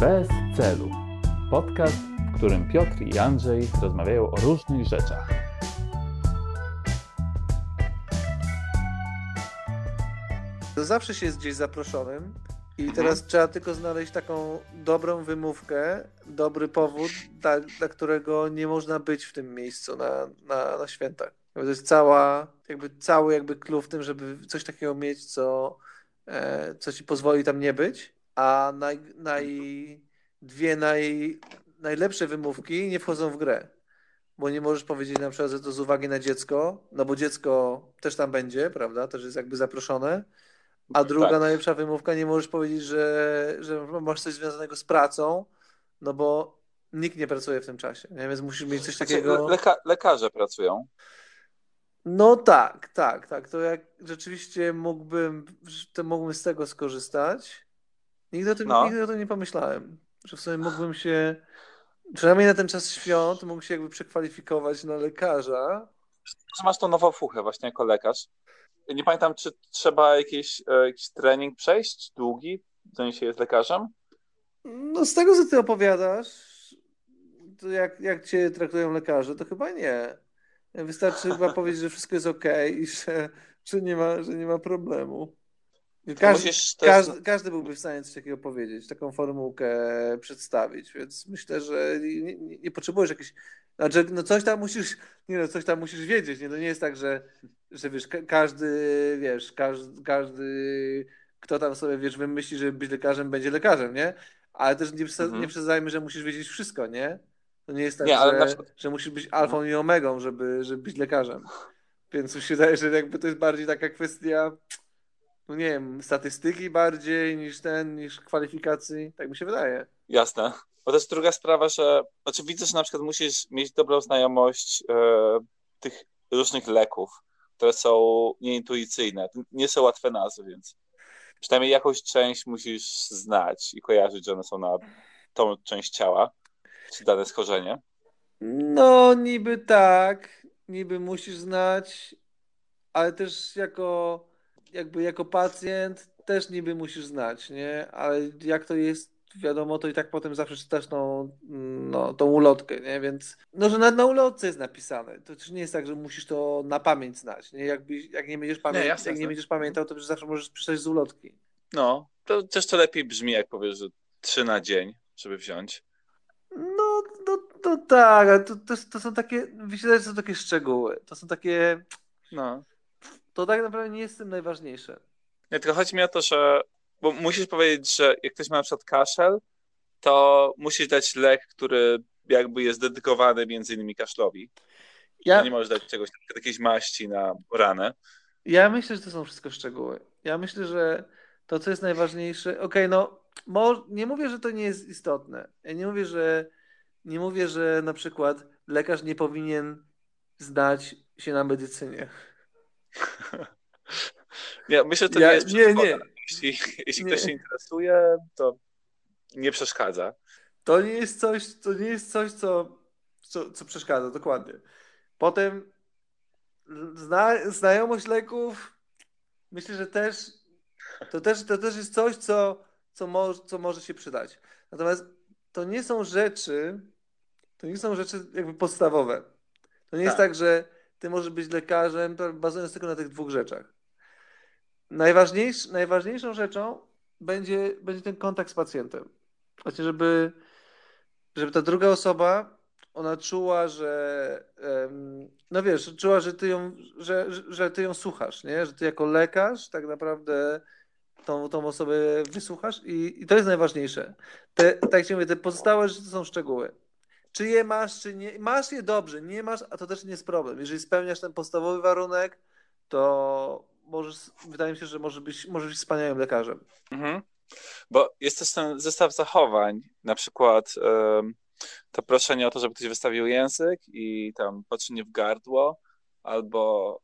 Bez celu. Podcast, w którym Piotr i Andrzej rozmawiają o różnych rzeczach. To zawsze się jest gdzieś zaproszonym i teraz trzeba tylko znaleźć taką dobrą wymówkę, dobry powód, dla, dla którego nie można być w tym miejscu na, na, na świętach. To jest cała, jakby cały jakby clue w tym, żeby coś takiego mieć, co, e, co ci pozwoli tam nie być, a naj, naj, dwie naj, najlepsze wymówki nie wchodzą w grę. Bo nie możesz powiedzieć na przykład, że to z uwagi na dziecko, no bo dziecko też tam będzie, prawda? Też jest jakby zaproszone. A druga Tak. najlepsza wymówka, nie możesz powiedzieć, że, że masz coś związanego z pracą, no bo nikt nie pracuje w tym czasie, nie? więc musisz mieć coś Znaczy, takiego. leka lekarze pracują. No tak, tak, tak. To jak rzeczywiście mógłbym, to mógłbym z tego skorzystać. Nigdy o tym, No. nigdy o tym nie pomyślałem, że w sumie mógłbym się, przynajmniej na ten czas świąt, mógł się jakby przekwalifikować na lekarza. Że masz tą nową fuchę właśnie jako lekarz. Nie pamiętam, czy trzeba jakiś, e, jakiś trening przejść długi, zanim się jest lekarzem? No z tego, co ty opowiadasz, to jak, jak cię traktują lekarze, to chyba nie. Wystarczy chyba powiedzieć, że wszystko jest ok i że, że, nie, ma, że nie ma problemu. Każdy, musisz też- każdy, każdy byłby w stanie coś takiego powiedzieć, taką formułkę przedstawić, więc myślę, że nie, nie, nie potrzebujesz jakiejś. Znaczy, no coś tam musisz, nie no, coś tam musisz wiedzieć. Nie, to nie jest tak, że, że wiesz, ka- każdy, wiesz, każdy, każdy, kto tam sobie, wiesz, wymyśli, że być lekarzem, będzie lekarzem, nie? Ale też nie, Mhm. nie przesadzajmy, że musisz wiedzieć wszystko, nie? To nie jest tak, Nie, że, przykład- że musisz być alfą i omegą, żeby, żeby być lekarzem. Więc mi się wydaje, że jakby to jest bardziej taka kwestia, no nie wiem, statystyki bardziej niż ten, niż kwalifikacji. Tak mi się wydaje. Jasne. Bo też druga sprawa, że znaczy widzę, że na przykład musisz mieć dobrą znajomość e, tych różnych leków, które są nieintuicyjne. Nie są łatwe nazwy, więc przynajmniej jakąś część musisz znać i kojarzyć, że one są na tą część ciała, czy dane schorzenie. No, niby tak, niby musisz znać, ale też jako, jakby jako pacjent też niby musisz znać, nie? Ale jak to jest, wiadomo, to i tak potem zawsze czytasz tą, no, tą ulotkę, nie? Więc, no, że na, na ulotce jest napisane. To też nie jest tak, że musisz to na pamięć znać, nie? Jakby, jak nie będziesz, pamię- Nie, jak nie będziesz pamiętał, to zawsze możesz przeczytać z ulotki. No, to też to lepiej brzmi, jak powiesz, że trzy na dzień, żeby wziąć. No, no, to tak, ale to, to, to są takie, myślę, że to są takie szczegóły. To są takie, No. To tak naprawdę nie jest tym najważniejsze. Nie, tylko chodzi mi o to, że bo musisz powiedzieć, że jak ktoś ma na przykład kaszel, to musisz dać lek, który jakby jest dedykowany między innymi kaszlowi. Ja, Nie możesz dać czegoś, jakiejś maści na ranę. ja myślę, że to są wszystko szczegóły. Ja myślę, że to, co jest najważniejsze, okej, no, mo, nie mówię, że to nie jest istotne. Ja nie mówię, że nie mówię, że na przykład lekarz nie powinien znać się na medycynie. Nie, myślę, że to Ja- nie jest nie, nie. Jeśli, jeśli Nie. ktoś się interesuje, to nie przeszkadza. To nie jest coś, to nie jest coś, co, co, co przeszkadza, dokładnie. Potem zna, znajomość leków, myślę, że też to też, to też jest coś, co, co, mo, co może się przydać. Natomiast to nie są rzeczy, to nie są rzeczy jakby podstawowe. To nie jest Tak. tak, że ty możesz być lekarzem, bazując tylko na tych dwóch rzeczach. Najważniejsz, najważniejszą rzeczą będzie, będzie ten kontakt z pacjentem. Właśnie, żeby, żeby ta druga osoba, ona czuła, że no wiesz, czuła, że ty ją, że, że- ty ją słuchasz, nie? Że ty jako lekarz tak naprawdę tą, tą osobę wysłuchasz i, i to jest najważniejsze. Te, tak jak mówię, te pozostałe rzeczy to są szczegóły. Czy je masz, czy nie. Masz je dobrze, nie masz, a to też nie jest problem. Jeżeli spełniasz ten podstawowy warunek, to możesz, wydaje mi się, że może być, możesz być wspaniałym lekarzem. Mhm. Bo jest też ten zestaw zachowań, na przykład em, to proszenie o to, żeby ktoś wystawił język i tam patrzenie w gardło, albo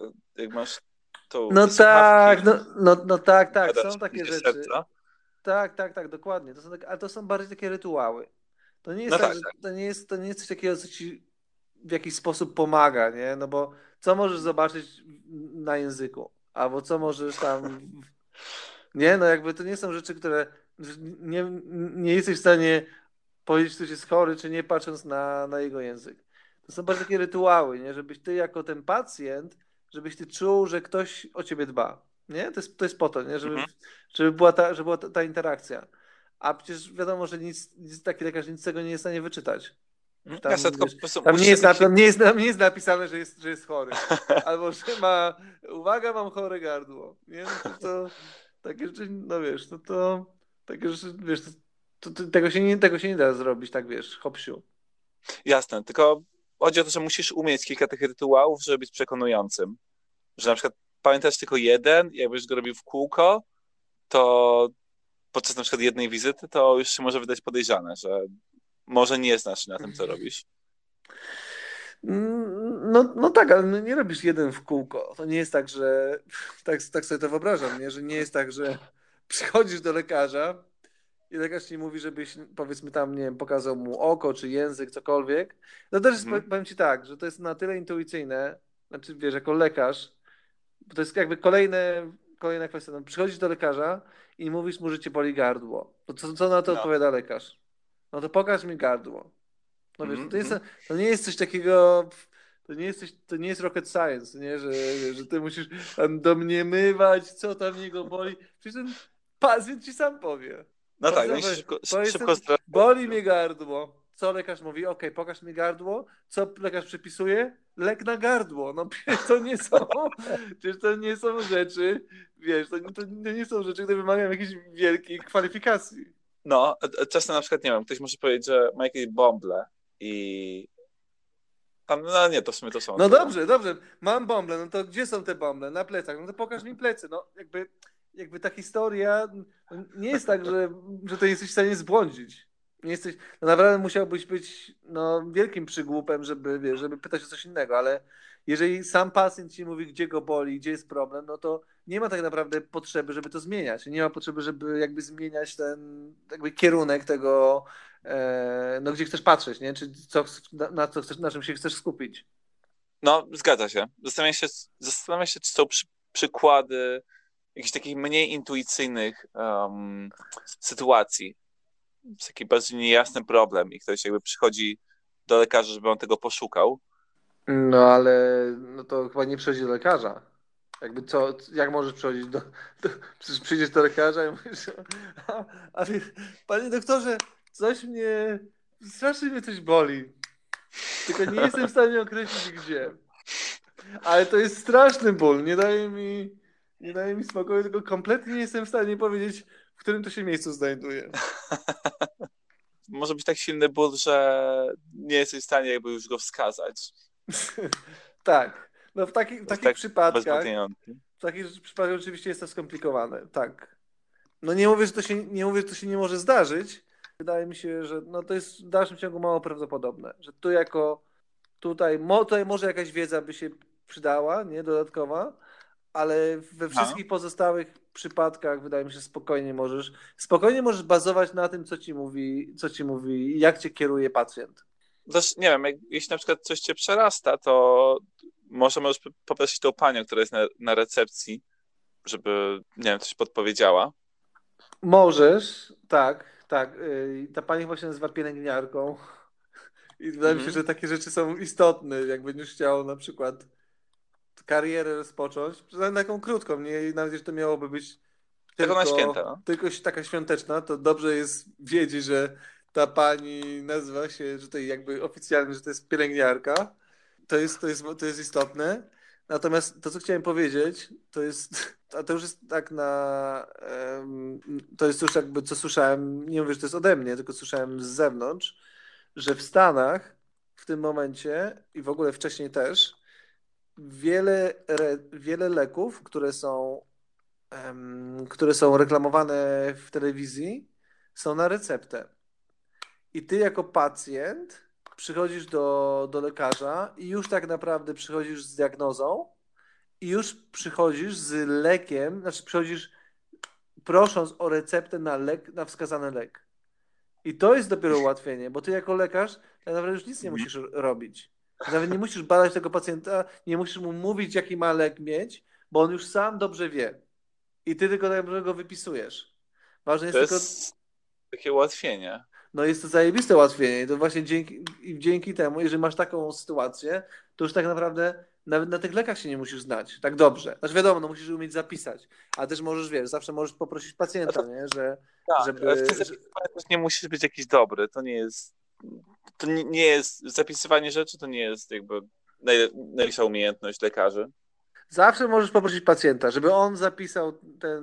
e, jak masz tą No tak, no, no, no tak, tak, są takie rzeczy. serca. Tak, tak, tak, dokładnie. To są tak, ale to są bardziej takie rytuały. To nie jest No tak, tak, że, tak. to nie jest, to nie jest coś takiego, co ci w jakiś sposób pomaga, nie? No bo co możesz zobaczyć na języku? Albo co możesz tam. Nie, no jakby to nie są rzeczy, które nie, nie jesteś w stanie powiedzieć, ktoś jest chory, czy nie, patrząc na, na jego język. To są bardzo takie rytuały, nie? żebyś ty jako ten pacjent, żebyś ty czuł, że ktoś o ciebie dba. Nie? To jest, to jest po to, nie? Żeby, mhm. żeby była, ta, żeby była ta, ta, interakcja. A przecież wiadomo, że nic, nic, taki lekarz nic z tego nie jest w stanie wyczytać. Tam, ja wiesz, tam, nie jest, na, tam, nie jest, tam nie jest napisane, że jest, że jest chory. Albo że ma, uwaga, mam chore gardło. Nie? No to, to takie rzeczy, no wiesz, no to takie rzeczy, wiesz, to, to, tego, się nie, tego się nie da zrobić, tak wiesz, hopsiu. Jasne, tylko chodzi o to, że musisz umieć kilka tych rytuałów, żeby być przekonującym. Że na przykład pamiętasz tylko jeden, jakbyś go robił w kółko, to podczas na przykład jednej wizyty, to już się może wydać podejrzane, że może nie znasz na tym, co robisz. Mm, no, no tak, ale no nie robisz jeden w kółko. To nie jest tak, że tak, tak sobie to wyobrażam, nie? że nie jest tak, że przychodzisz do lekarza i lekarz ci mówi, żebyś powiedzmy tam, nie wiem, pokazał mu oko czy język, cokolwiek. No też mhm. powiem ci tak, że to jest na tyle intuicyjne, znaczy wiesz, jako lekarz, to jest jakby kolejne, kolejna kwestia. No, przychodzisz do lekarza i mówisz mu, że cię boli gardło. To co, co na to no. odpowiada lekarz? No to pokaż mi gardło. No wiesz, to, jest, mhm. to nie jest coś takiego, to nie jest, coś, to nie jest rocket science, nie? Że, że ty musisz tam domniemywać, co tam niego boli. Przecież ten pacjent ci sam powie. No tak, no szybko, szybko Boli mnie gardło. Co lekarz mówi? Ok, pokaż mi gardło. Co lekarz przepisuje? Lek na gardło. No to nie są, przecież to nie są rzeczy, wiesz, to, to, nie są rzeczy, które wymagają jakiejś wielkiej kwalifikacji. No, czasem na przykład, nie wiem, ktoś może powiedzieć, że ma jakieś bąble i a, no nie, to w sumie to są. No dobrze, dobrze. Mam bąble, no to gdzie są te bąble? Na plecach. No to pokaż mi plecy. No jakby, jakby ta historia nie jest tak, że, że to jesteś w stanie zbłądzić. Nie jesteś, no naprawdę musiałbyś być no, wielkim przygłupem, żeby, wiesz, żeby pytać o coś innego, ale jeżeli sam pacjent ci mówi, gdzie go boli, gdzie jest problem, no to nie ma tak naprawdę potrzeby, żeby to zmieniać. Nie ma potrzeby, żeby jakby zmieniać ten jakby kierunek tego, e, no gdzie chcesz patrzeć, nie? Czy co, na, co chcesz, na czym się chcesz skupić. No, zgadza się. Zastanawiam się, zastanawiam się czy są przy, przykłady jakichś takich mniej intuicyjnych um, sytuacji. Jest taki bardzo niejasny problem i ktoś jakby przychodzi do lekarza, żeby on tego poszukał. No ale no to chyba nie przychodzi do lekarza. Jakby co, jak możesz przychodzić do, do przecież przyjdziesz do lekarza i mówisz, a panie doktorze, coś mnie, strasznie mnie coś boli. Tylko nie jestem w stanie określić gdzie. Ale to jest straszny ból, nie daje mi, nie daje mi spokoju, tylko kompletnie nie jestem w stanie powiedzieć, w którym to się miejscu znajduje. Może być tak silny ból, że nie jesteś w stanie jakby już go wskazać. tak. No w, taki, w takich tak przypadkach. W takich przypadkach oczywiście jest to skomplikowane, tak. No nie mówię, że to się nie mówię, że to się nie może zdarzyć. Wydaje mi się, że no to jest w dalszym ciągu mało prawdopodobne, że tu jako tutaj, mo, tutaj może jakaś wiedza by się przydała, nie dodatkowa, ale we wszystkich pozostałych przypadkach wydaje mi się, spokojnie możesz, spokojnie możesz bazować na tym, co ci mówi, co ci mówi, jak cię kieruje pacjent. Też nie wiem, jak, jeśli na przykład coś cię przerasta, to może możesz poprosić tą panią, która jest na, na recepcji, żeby, nie wiem, coś podpowiedziała. Możesz, tak, tak. Y, ta pani chyba się nazywa pielęgniarką. I wydaje mi się, mhm. że takie rzeczy są istotne. Jak będziesz chciał na przykład karierę rozpocząć, przynajmniej taką krótką, nie? nawet jeśli to miałoby być tylko, na święta, no? tylko taka świąteczna, to dobrze jest wiedzieć, że ta pani nazywa się, że to jakby oficjalnie, że to jest pielęgniarka. To jest, to jest, to jest istotne. Natomiast to, co chciałem powiedzieć, to jest, a to już jest tak na, to jest już jakby, co słyszałem, nie mówię, że to jest ode mnie, tylko słyszałem z zewnątrz, że w Stanach w tym momencie i w ogóle wcześniej też wiele, wiele leków, które są, które są reklamowane w telewizji, są na receptę. I ty jako pacjent przychodzisz do, do lekarza i już tak naprawdę przychodzisz z diagnozą i już przychodzisz z lekiem, znaczy przychodzisz prosząc o receptę na lek, na wskazany lek. I to jest dopiero ułatwienie, bo ty jako lekarz tak naprawdę już nic nie musisz robić. Nawet nie musisz badać tego pacjenta, nie musisz mu mówić, jaki ma lek mieć, bo on już sam dobrze wie. I ty tylko tak go wypisujesz. Ważne jest To tylko... jest takie ułatwienie. No jest to zajebiste ułatwienie. I to właśnie dzięki, dzięki temu, jeżeli masz taką sytuację, to już tak naprawdę nawet na tych lekach się nie musisz znać tak dobrze. Znaczy wiadomo, no musisz umieć zapisać, ale też możesz, wiesz, zawsze możesz poprosić pacjenta, nie? Że, Tak, żeby... ale w tym nie musisz być jakiś dobry. To nie jest. To nie, jest. Zapisywanie rzeczy to nie jest jakby naj, najlepsza umiejętność lekarzy. Zawsze możesz poprosić pacjenta, żeby on zapisał ten,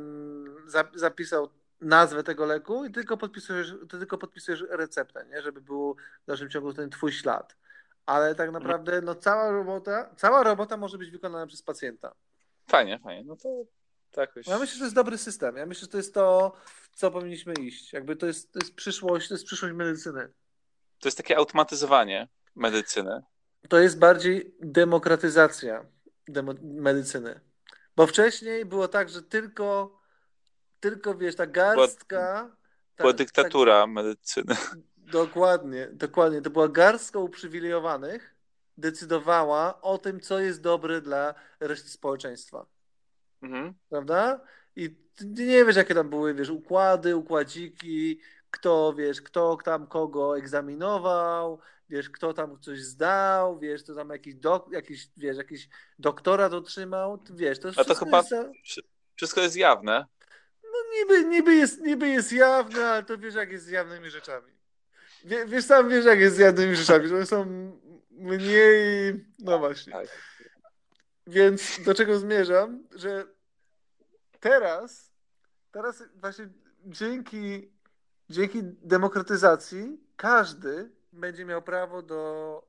zap- zapisał nazwę tego leku i tylko podpisujesz, ty tylko podpisujesz receptę, nie? Żeby był w dalszym ciągu ten twój ślad. Ale tak naprawdę no, cała robota, cała robota może być wykonana przez pacjenta. Fajnie, fajnie. No to tak jakoś. Ja myślę, że to jest dobry system. Ja myślę, że to jest to, w co powinniśmy iść. Jakby to jest, to jest przyszłość, to jest przyszłość medycyny. To jest takie automatyzowanie medycyny. To jest bardziej demokratyzacja demo- medycyny. Bo wcześniej było tak, że tylko, tylko wiesz, ta garstka. ta, Była dyktatura medycyny. Ta, dokładnie, dokładnie. To była garstka uprzywilejowanych, decydowała o tym, co jest dobre dla reszty społeczeństwa. Mhm. Prawda? I ty nie wiesz, jakie tam były, wiesz, układy, układziki, kto, wiesz, kto tam kogo egzaminował, wiesz, kto tam coś zdał, wiesz, to tam jakiś, dok, jakiś wiesz, jakiś doktorat otrzymał, wiesz, to A to chyba jest, wszystko jest jawne. no niby, niby, jest, niby jest jawne, ale to wiesz, jak jest z jawnymi rzeczami. Wie, wiesz, sam wiesz, jak jest z jawnymi rzeczami, że one są mniej, no właśnie. Tak. Więc do czego zmierzam, że teraz, teraz właśnie dzięki, dzięki demokratyzacji każdy będzie miał prawo do,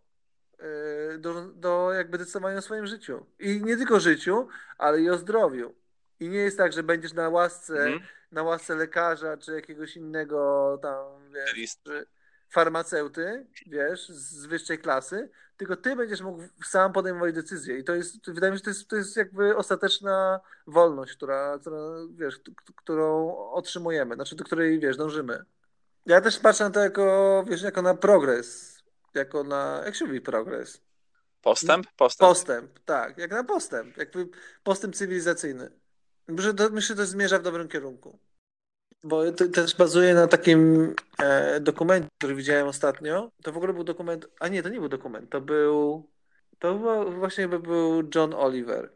e, do, do jakby decydowania o swoim życiu. I nie tylko życiu, ale i o zdrowiu. I nie jest tak, że będziesz na łasce, Mhm. na łasce lekarza czy jakiegoś innego tam, wiesz, czy farmaceuty, wiesz, z wyższej klasy, tylko ty będziesz mógł sam podejmować decyzje. I to jest, wydaje mi się, że to jest, to jest jakby ostateczna wolność, która, która wiesz, którą otrzymujemy, znaczy do której, wiesz, dążymy. Ja też patrzę na to jako, wiesz, jako na progres, jako na, jak się mówi progres? Postęp? Postęp. Postęp, tak, jak na postęp, jakby postęp cywilizacyjny. Myślę, że to, myślę, że to zmierza w dobrym kierunku. Bo to też bazuje na takim e, dokumencie, który widziałem ostatnio. To w ogóle był dokument, a nie, to nie był dokument, to był, to właśnie by był John Oliver.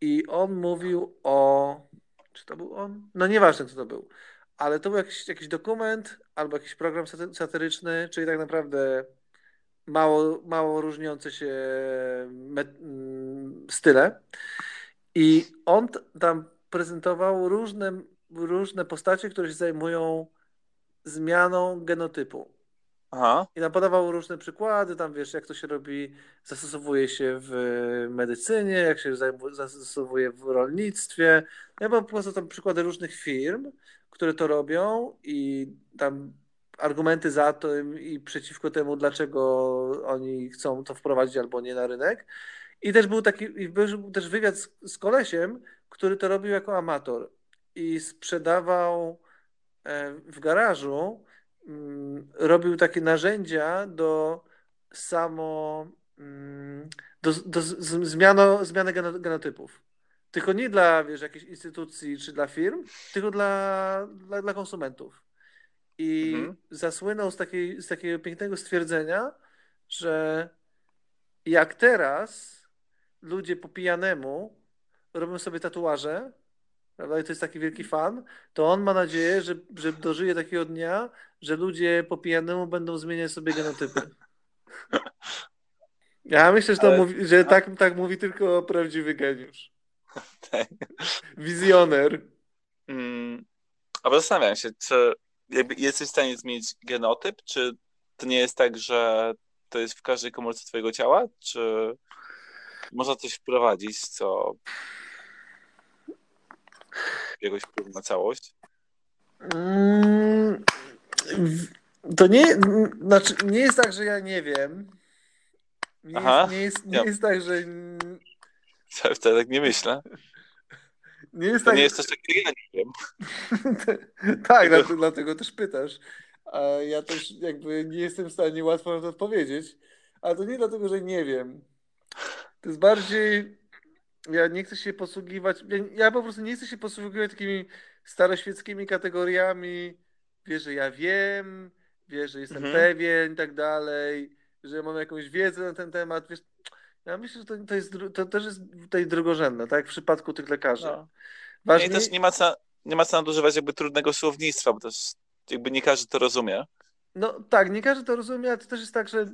I on mówił o, czy to był on? No nieważne, co to był. Ale to był jakiś, jakiś dokument albo jakiś program saty- satyryczny, czyli tak naprawdę mało, mało różniące się mm, style. I on tam prezentował różne, różne postacie, które się zajmują zmianą genotypu. Aha. I tam podawał różne przykłady, tam wiesz, jak to się robi, zastosowuje się w medycynie, jak się zastosowuje w rolnictwie. Ja mam po prostu tam przykłady różnych firm, które to robią i tam argumenty za to i przeciwko temu, dlaczego oni chcą to wprowadzić albo nie na rynek. I też był taki, i był też wywiad z, z kolesiem, który to robił jako amator i sprzedawał e, w garażu mm, robił takie narzędzia do samo mm, do, do zmiano, zmiany geno- genotypów. Tylko nie dla wiesz, jakiejś instytucji czy dla firm, tylko dla, dla, dla konsumentów. I Mhm. zasłynął z, takiej, z takiego pięknego stwierdzenia, że jak teraz ludzie po pijanemu robią sobie tatuaże, prawda, i to jest taki wielki fan, to on ma nadzieję, że, że dożyje takiego dnia, że ludzie po pijanemu będą zmieniać sobie genotypy. Ja myślę, że, to Ale- mówi, że tak, tak mówi tylko prawdziwy geniusz. Tak. Wizjoner. Mm, A zastanawiam się, czy jakby jesteś w stanie zmienić genotyp, czy to nie jest tak, że to jest w każdej komórce twojego ciała, czy można coś wprowadzić, co jakoś wpływ na całość? Mm, To nie, znaczy, nie jest tak, że ja nie wiem. Nie, Aha. jest, nie, jest, nie Ja- jest tak, że. mm, Wcale tak nie myślę. Nie jest To tak, nie jest też tak, ja nie wiem. tak, dlatego, dlatego też pytasz. A ja też jakby nie jestem w stanie łatwo na to odpowiedzieć. Ale to nie dlatego, że nie wiem. To jest bardziej. Ja nie chcę się posługiwać, ja, ja po prostu nie chcę się posługiwać takimi staroświeckimi kategoriami, wiesz, że ja wiem, wiesz, że jestem Mhm. pewien i tak dalej, że mam jakąś wiedzę na ten temat, wiesz, ja myślę, że to, to, jest, to też jest tutaj drugorzędne, tak w przypadku tych lekarzy. No. Ważniej, I też nie ma, co, nie ma co nadużywać jakby trudnego słownictwa, bo też jakby nie każdy to rozumie. No tak, nie każdy to rozumie, ale to też jest tak, że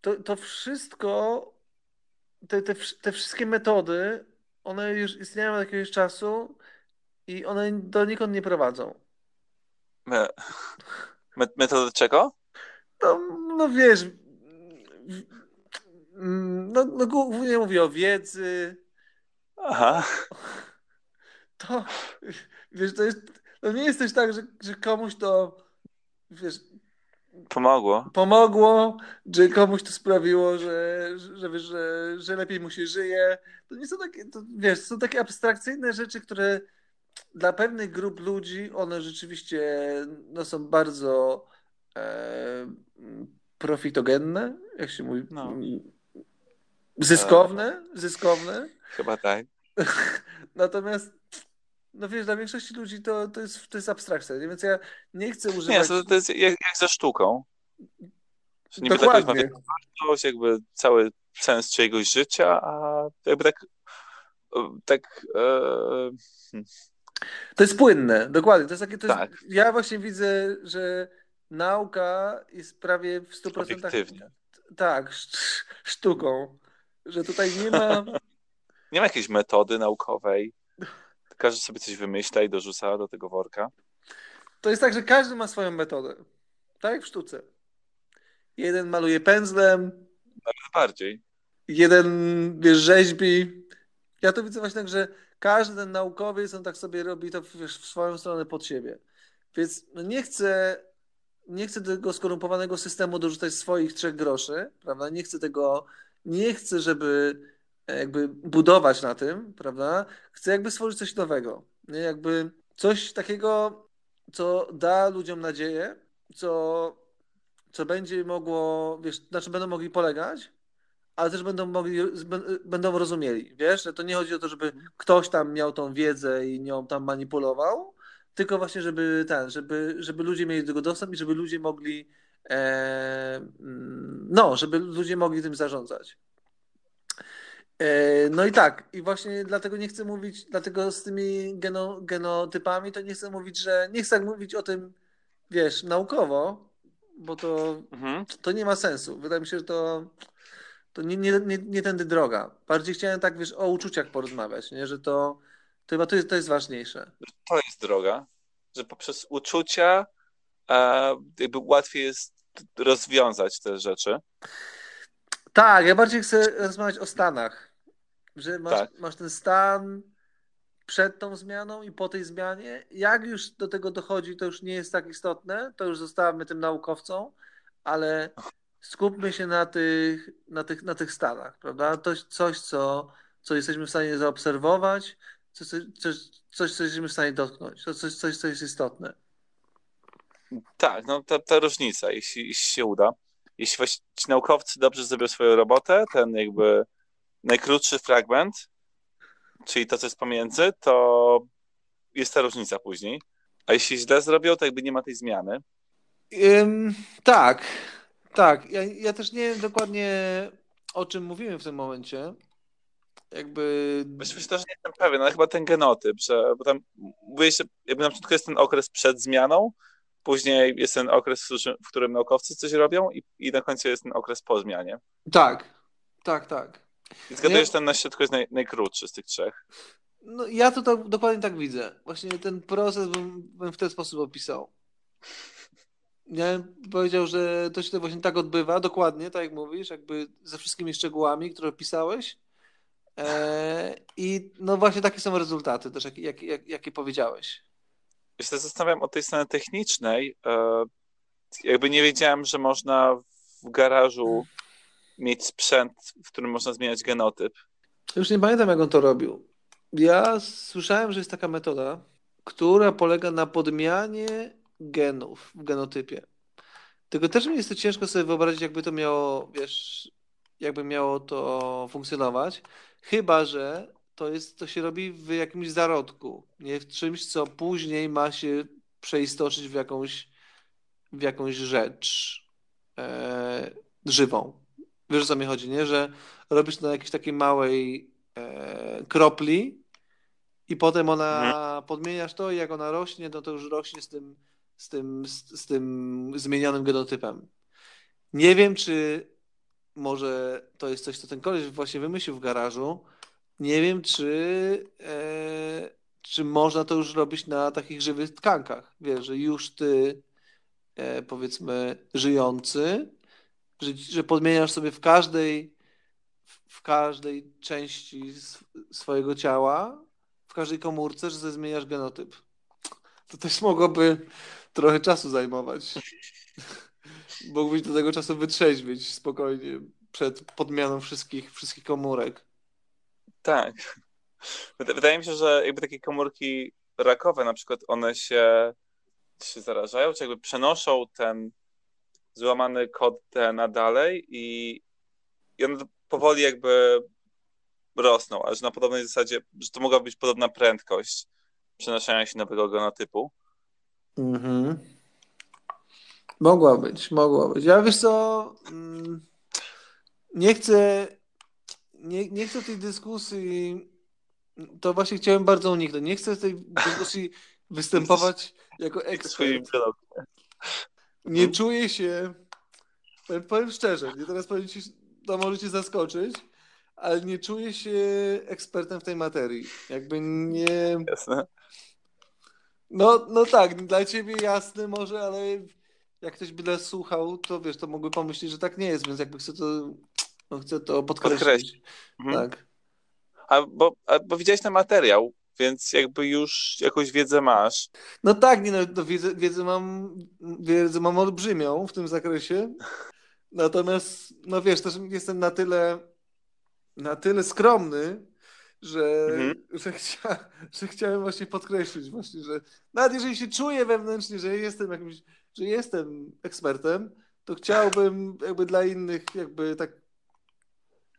to, to wszystko, te, te, te wszystkie metody, one już istnieją od jakiegoś czasu i one do nikąd nie prowadzą. Me, me, metody czego? No, no wiesz, no, no głównie mówię o wiedzy, Aha. to wiesz, to jest, to nie jest też tak, że, że komuś to wiesz, Pomogło. pomogło, że komuś to sprawiło, że, że, że, wiesz, że, że lepiej mu się żyje. To nie są takie, to, wiesz, są takie abstrakcyjne rzeczy, które dla pewnych grup ludzi one rzeczywiście no, są bardzo e, profitogenne, jak się mówi, No. zyskowne, zyskowne. Chyba tak. Natomiast no wiesz, dla większości ludzi to, to, jest, to jest abstrakcja, nie? więc ja nie chcę Nie, używać... to, to jest jak, jak ze sztuką. Że niby tak Dokładnie. wielką wartość, jakby cały sens czyjegoś życia, a jakby tak tak e, To jest płynne, dokładnie. To jest takie, to jest, Tak. Ja właśnie widzę, że nauka jest prawie w 100% obiektywnie. tak, szt- sztuką. Że tutaj nie ma. Nie ma jakiejś metody naukowej. Każdy sobie coś wymyśla i dorzuca do tego worka. To jest tak, że każdy ma swoją metodę. Tak jak w sztuce. Jeden maluje pędzlem, Bardziej. jeden wiesz, rzeźbi. Ja to widzę właśnie tak, że każdy ten naukowiec, on tak sobie robi to wiesz, w swoją stronę pod siebie. Więc no nie chcę, nie chcę tego skorumpowanego systemu dorzucać swoich trzech groszy, prawda? Nie chcę tego, nie chcę, żeby jakby budować na tym, prawda? Chcę jakby stworzyć coś nowego. Nie? Jakby coś takiego, co da ludziom nadzieję, co, co będzie mogło, wiesz, na czym będą mogli polegać, ale też będą mogli, będą rozumieli, wiesz, że to nie chodzi o to, żeby ktoś tam miał tą wiedzę i nią tam manipulował, tylko właśnie, żeby ten, żeby, żeby ludzie mieli do tego dostęp i żeby ludzie mogli e, mm, no, żeby ludzie mogli tym zarządzać. E, No i tak, i właśnie dlatego nie chcę mówić, dlatego z tymi geno, genotypami to nie chcę mówić, że nie chcę mówić o tym, wiesz, naukowo, bo to Mhm. to nie ma sensu. Wydaje mi się, że to, to nie, nie, nie, nie tędy droga. Bardziej chciałem tak, wiesz, o uczuciach porozmawiać, nie? że to, to chyba to jest, to jest ważniejsze. To jest droga, że poprzez uczucia e, jakby łatwiej jest rozwiązać te rzeczy. Tak, ja bardziej chcę rozmawiać o stanach, że masz, Tak. masz ten stan przed tą zmianą i po tej zmianie. Jak już do tego dochodzi, to już nie jest tak istotne, to już zostawmy tym naukowcom, ale skupmy się na tych, na tych, na tych stanach, prawda? To coś, co, co jesteśmy w stanie zaobserwować, coś, coś, coś, co jesteśmy w stanie dotknąć, to coś, coś, co jest istotne. Tak, no ta, ta różnica, jeśli, jeśli się uda. Jeśli właśnie ci naukowcy dobrze zrobią swoją robotę, ten jakby najkrótszy fragment, czyli to, co jest pomiędzy, to jest ta różnica później. A jeśli źle zrobią, to jakby nie ma tej zmiany. Ym, tak, tak. Ja, ja też nie wiem dokładnie o czym mówimy w tym momencie. Jakby. Myślę, że też nie jestem pewien, ale chyba ten genotyp, że bo tam mówię się, jakby na początku jest ten okres przed zmianą, później jest ten okres, w którym, naukowcy coś robią i, i na końcu jest ten okres po zmianie. Tak, tak, tak. I zgaduję, Nie- że ten na środku jest naj, najkrótszy z tych trzech. No, ja to tak, dokładnie tak widzę. Właśnie ten proces bym, bym w ten sposób opisał. Ja bym powiedział, że to się właśnie tak odbywa, dokładnie, tak jak mówisz, jakby ze wszystkimi szczegółami, które opisałeś. E, I no właśnie takie są rezultaty też, jak, jak, jak, jakie powiedziałeś. Ja się zastanawiam o tej strony technicznej. E, jakby nie wiedziałem, że można w garażu mieć sprzęt, w którym można zmieniać genotyp. Już nie pamiętam, jak on to robił. Ja słyszałem, że jest taka metoda, która polega na podmianie genów w genotypie. Tylko też mi jest to ciężko sobie wyobrazić, jakby to miało, wiesz, jakby miało to funkcjonować. Chyba, że to, jest, to się robi w jakimś zarodku, nie w czymś, co później ma się przeistoczyć w jakąś, w jakąś rzecz e, żywą. Wiesz o co mi chodzi, nie? Że robisz to na jakiejś takiej małej e, kropli i potem ona mhm. podmieniasz to i jak ona rośnie, no to już rośnie z tym, z tym, z, z tym zmienionym genotypem. Nie wiem, czy może to jest coś, co ten koleś właśnie wymyślił w garażu. Nie wiem, czy, e, czy można to już robić na takich żywych tkankach. Wiesz, że już ty, e, powiedzmy, żyjący, że, że podmieniasz sobie w każdej, w każdej części swojego ciała, w każdej komórce, że zmieniasz genotyp. To też mogłoby trochę czasu zajmować. Mógłbyś do tego czasu wytrzeźwieć spokojnie przed podmianą wszystkich, wszystkich komórek. Tak. Wydaje mi się, że jakby takie komórki rakowe na przykład one się, się zarażają, czy jakby przenoszą ten złamany kod DNA dalej i, i one powoli jakby rosną, aż na podobnej zasadzie, że to mogła być podobna prędkość przenoszenia się nowego genotypu. Mhm. Mogła być, mogła być. Ja wiesz co, mm, nie chcę, nie, nie chcę tej dyskusji, to właśnie chciałem bardzo uniknąć. Nie chcę tej dyskusji występować jako ekspert. Nie czuję się, powiem, powiem szczerze, nie teraz powiem ci, to może cię zaskoczyć, ale nie czuję się ekspertem w tej materii. Jakby nie... Jasne. No, no tak, dla ciebie jasne może, ale jak ktoś by nas słuchał, to wiesz, to mógłby pomyśleć, że tak nie jest, więc jakby chcę to, no, chcę to podkreślić. podkreślić. Mhm. Tak. A bo, a bo widziałeś ten materiał, więc jakby już jakąś wiedzę masz. No tak, nie, no, no wiedzę, wiedzę, mam, wiedzę mam olbrzymią w tym zakresie. Natomiast, no wiesz, też jestem na tyle, na tyle skromny, że, mhm. że, chcia, że chciałem właśnie podkreślić właśnie, że nawet jeżeli się czuję wewnętrznie, że jestem jakimś, że jestem ekspertem, to chciałbym jakby dla innych jakby tak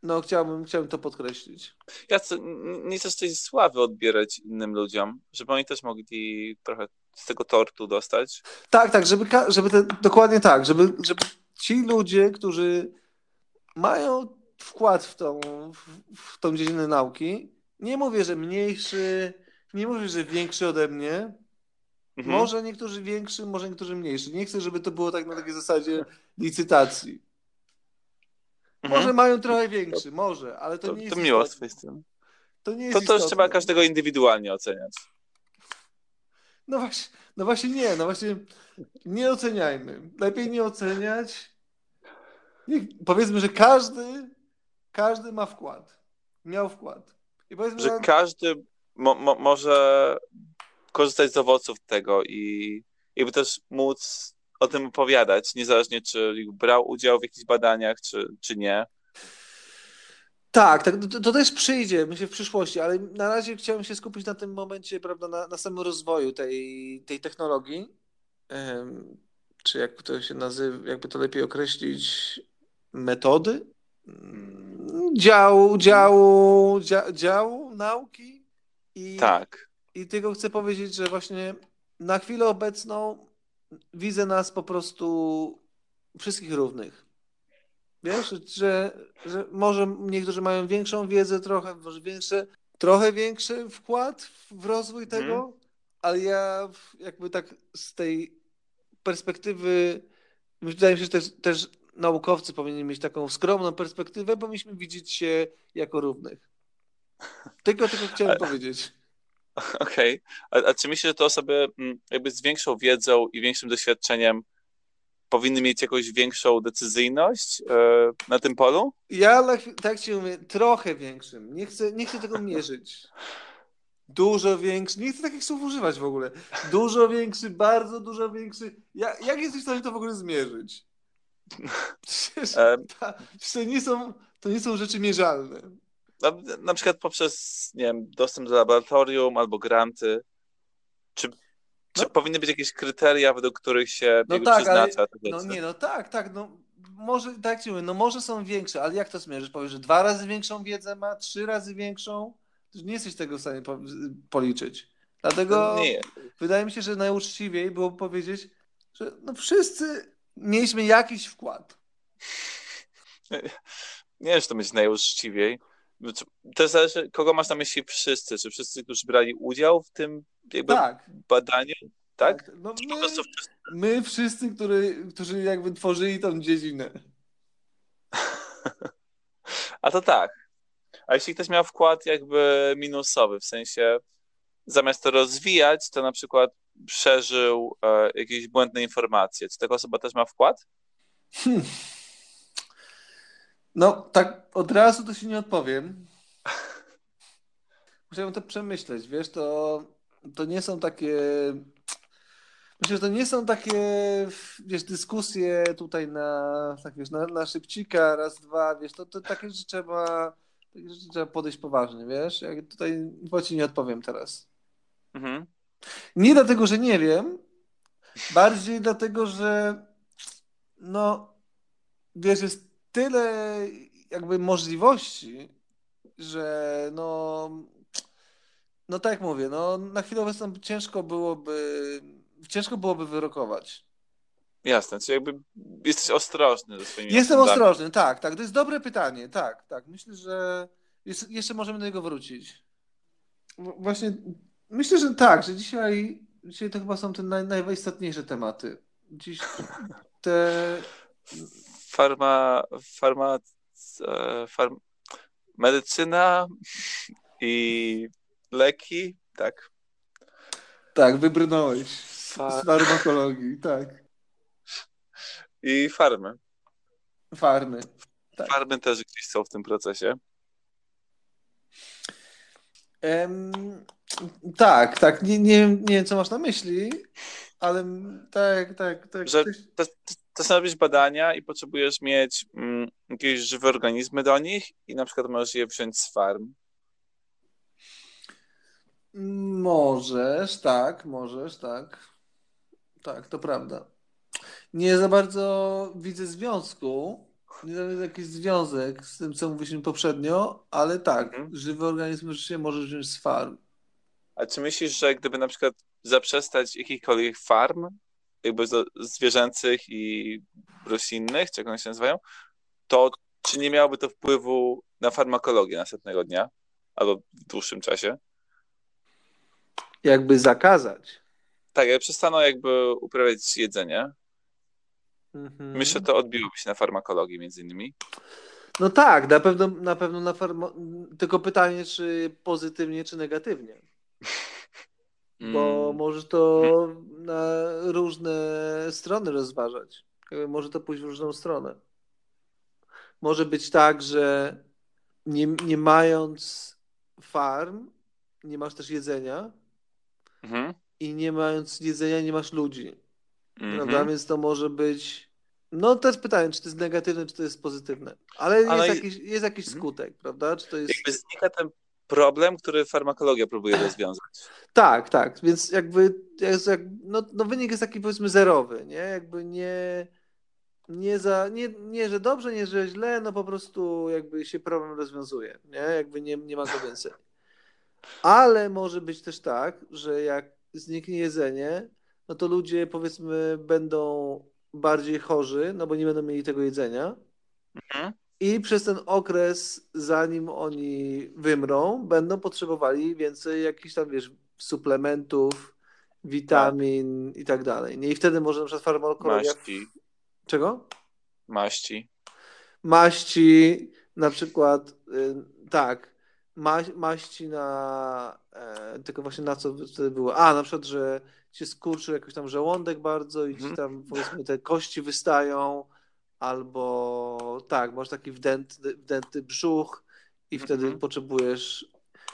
no chciałbym, chciałbym to podkreślić. Ja chcę, nie chcę tej sławy odbierać innym ludziom, żeby oni też mogli trochę z tego tortu dostać. Tak, tak, żeby, żeby te, dokładnie tak, żeby, żeby ci ludzie, którzy mają wkład w tą, w tą dziedzinę nauki, nie mówię, że mniejszy, nie mówię, że większy ode mnie, mhm. może niektórzy większy, może niektórzy mniejszy. Nie chcę, żeby to było tak na takiej zasadzie licytacji. Mhm. Może mają trochę większy, może, ale to, to nie jest. To miło z twojej strony. To, nie jest to, to trzeba każdego indywidualnie oceniać. No właśnie, no właśnie nie, no właśnie nie oceniajmy. Lepiej nie oceniać. Nie, powiedzmy, że każdy, każdy ma wkład. Miał wkład. I powiedzmy, że każdy mo, mo, może korzystać z owoców tego i jakby też móc o tym opowiadać, niezależnie czy brał udział w jakichś badaniach, czy, czy nie. Tak, tak to, to, też przyjdzie, myślę, w przyszłości, ale na razie chciałem się skupić na tym momencie, prawda, na, na samym rozwoju tej, tej technologii. Um, czy jak to się nazywa, jakby to lepiej określić, metody? Działu, działu, dzia, działu nauki. I, tak. I tylko chcę powiedzieć, że właśnie na chwilę obecną widzę nas po prostu wszystkich równych. Wiesz, że, że może niektórzy mają większą wiedzę, trochę, może większe, trochę większy wkład w rozwój mhm. tego, mm. ale ja jakby tak z tej perspektywy, wydaje mi się, że też, też naukowcy powinni mieć taką skromną perspektywę, bo myśmy widzieć się jako równych. Tylko, tylko chciałem powiedzieć. Okej. Okay. A, a, czy myślisz, że te osoby mm, jakby z większą wiedzą i większym doświadczeniem powinny mieć jakąś większą decyzyjność e, na tym polu? Ja tak ci mówię, trochę większym. Nie chcę, nie chcę tego mierzyć. Dużo większy, nie chcę takich słów używać w ogóle. Dużo większy, bardzo dużo większy. Ja, jak jesteś w stanie to w ogóle zmierzyć? Przecież, ta, przecież to, nie są, to nie są rzeczy mierzalne. Na, na przykład poprzez, nie wiem, dostęp do laboratorium albo granty. Czy, czy no. powinny być jakieś kryteria, według których się no tak, przyznacza ale, No nie, no tak, tak, no może, tak ci mówię, no może są większe, ale jak to zmierzysz? Powiesz, że dwa razy większą wiedzę ma, trzy razy większą? Nie jesteś tego w stanie po, policzyć. Dlatego No Nie. wydaje mi się, że najuczciwiej byłoby powiedzieć, że no wszyscy mieliśmy jakiś wkład. Nie wiem, czy to będzie najuczciwiej. To zależy, kogo masz na myśli wszyscy. Czy wszyscy, którzy brali udział w tym jakby Tak. badaniu? Tak? No Czy po my, my wszyscy, który, którzy jakby tworzyli tą dziedzinę. A to tak. A jeśli ktoś miał wkład jakby minusowy, w sensie zamiast to rozwijać, to na przykład przeżył e, jakieś błędne informacje, czy taka osoba też ma wkład? Hmm. No, tak od razu to się nie odpowiem. Musiałem to przemyśleć, wiesz, to, to nie są takie. Myślę, że to nie są takie, wiesz, dyskusje tutaj na, tak wiesz, na, na szybcika, raz, dwa, wiesz, to, to takie rzeczy trzeba, takie rzeczy trzeba podejść poważnie, wiesz, jak tutaj bo ci nie odpowiem teraz. Mhm. Nie dlatego, że nie wiem, bardziej dlatego, że no, wiesz, jest tyle jakby możliwości, że no, no tak jak mówię, no na chwilę obecną ciężko byłoby, ciężko byłoby wyrokować. Jasne, czyli jakby jesteś ostrożny ze swoimi Jestem ostrożny, tak, tak, to jest dobre pytanie, tak, tak, myślę, że jest, jeszcze możemy do niego wrócić. Właśnie, myślę, że tak, że dzisiaj, dzisiaj to chyba są te naj, najistotniejsze tematy. Dziś te, Farma, farma, e, farm, medycyna i leki, tak. tak, wybrnąłeś z Fa- z farmakologii, tak, I farmy. farmy. Tak. Farmy też gdzieś są w tym procesie. Em, tak, tak, nie, nie, wiem- nie wiem, co masz na myśli, ale tak, tak, tak. Że to, są robić badania i potrzebujesz mieć mm, jakieś żywe organizmy do nich i na przykład możesz je wziąć z farm. Możesz, tak, możesz, tak. Tak, to prawda. Nie za bardzo widzę związku, nie za bardzo jakiś związek z tym, co mówiliśmy poprzednio, ale tak, Mhm. żywy organizm rzeczywiście możesz wziąć z farm. A czy myślisz, że gdyby na przykład zaprzestać jakichkolwiek farm, jakby zwierzęcych i roślinnych, czy jak one się nazywają, to czy nie miałoby to wpływu na farmakologię następnego dnia albo w dłuższym czasie? Jakby zakazać. Tak, jak przestaną jakby uprawiać jedzenie, Mhm. myślę, że to odbiłoby się na farmakologii między innymi. No tak, na pewno na pewno na farma... tylko pytanie, czy pozytywnie, czy negatywnie. Bo Mm, możesz to na różne strony rozważać. Jakby Może to pójść w różną stronę. Może być tak, że nie, nie mając farm, nie masz też jedzenia mhm, i nie mając jedzenia, nie masz ludzi. mhm. Prawda? Więc to może być. No to jest pytanie, czy to jest negatywne, czy to jest pozytywne. Ale jest, Ale- jakiś, jest jakiś Mhm. skutek, prawda? Czy to jest. Jakby znika ten problem, który farmakologia próbuje rozwiązać. Tak, tak. Więc jakby jest jak, no, no wynik jest taki powiedzmy zerowy, nie? Jakby nie, nie za, nie, nie, że dobrze, nie, że źle, no po prostu jakby się problem rozwiązuje, nie? Jakby nie, nie ma go więcej. Ale może być też tak, że jak zniknie jedzenie, no to ludzie powiedzmy będą bardziej chorzy, no bo nie będą mieli tego jedzenia. Mhm. I przez ten okres, zanim oni wymrą, będą potrzebowali więcej jakichś tam, wiesz, suplementów, witamin i tak dalej. Nie? I wtedy może na przykład farmakologia... Maści, Czego? maści. Maści, na przykład, y, tak, ma, maści na, e, tylko właśnie na co wtedy było? A, na przykład, że się skurczy jakoś tam żołądek bardzo i ci Mhm. tam powiedzmy te kości wystają, albo tak, masz taki wdętny, wdęty brzuch i wtedy Mhm. potrzebujesz,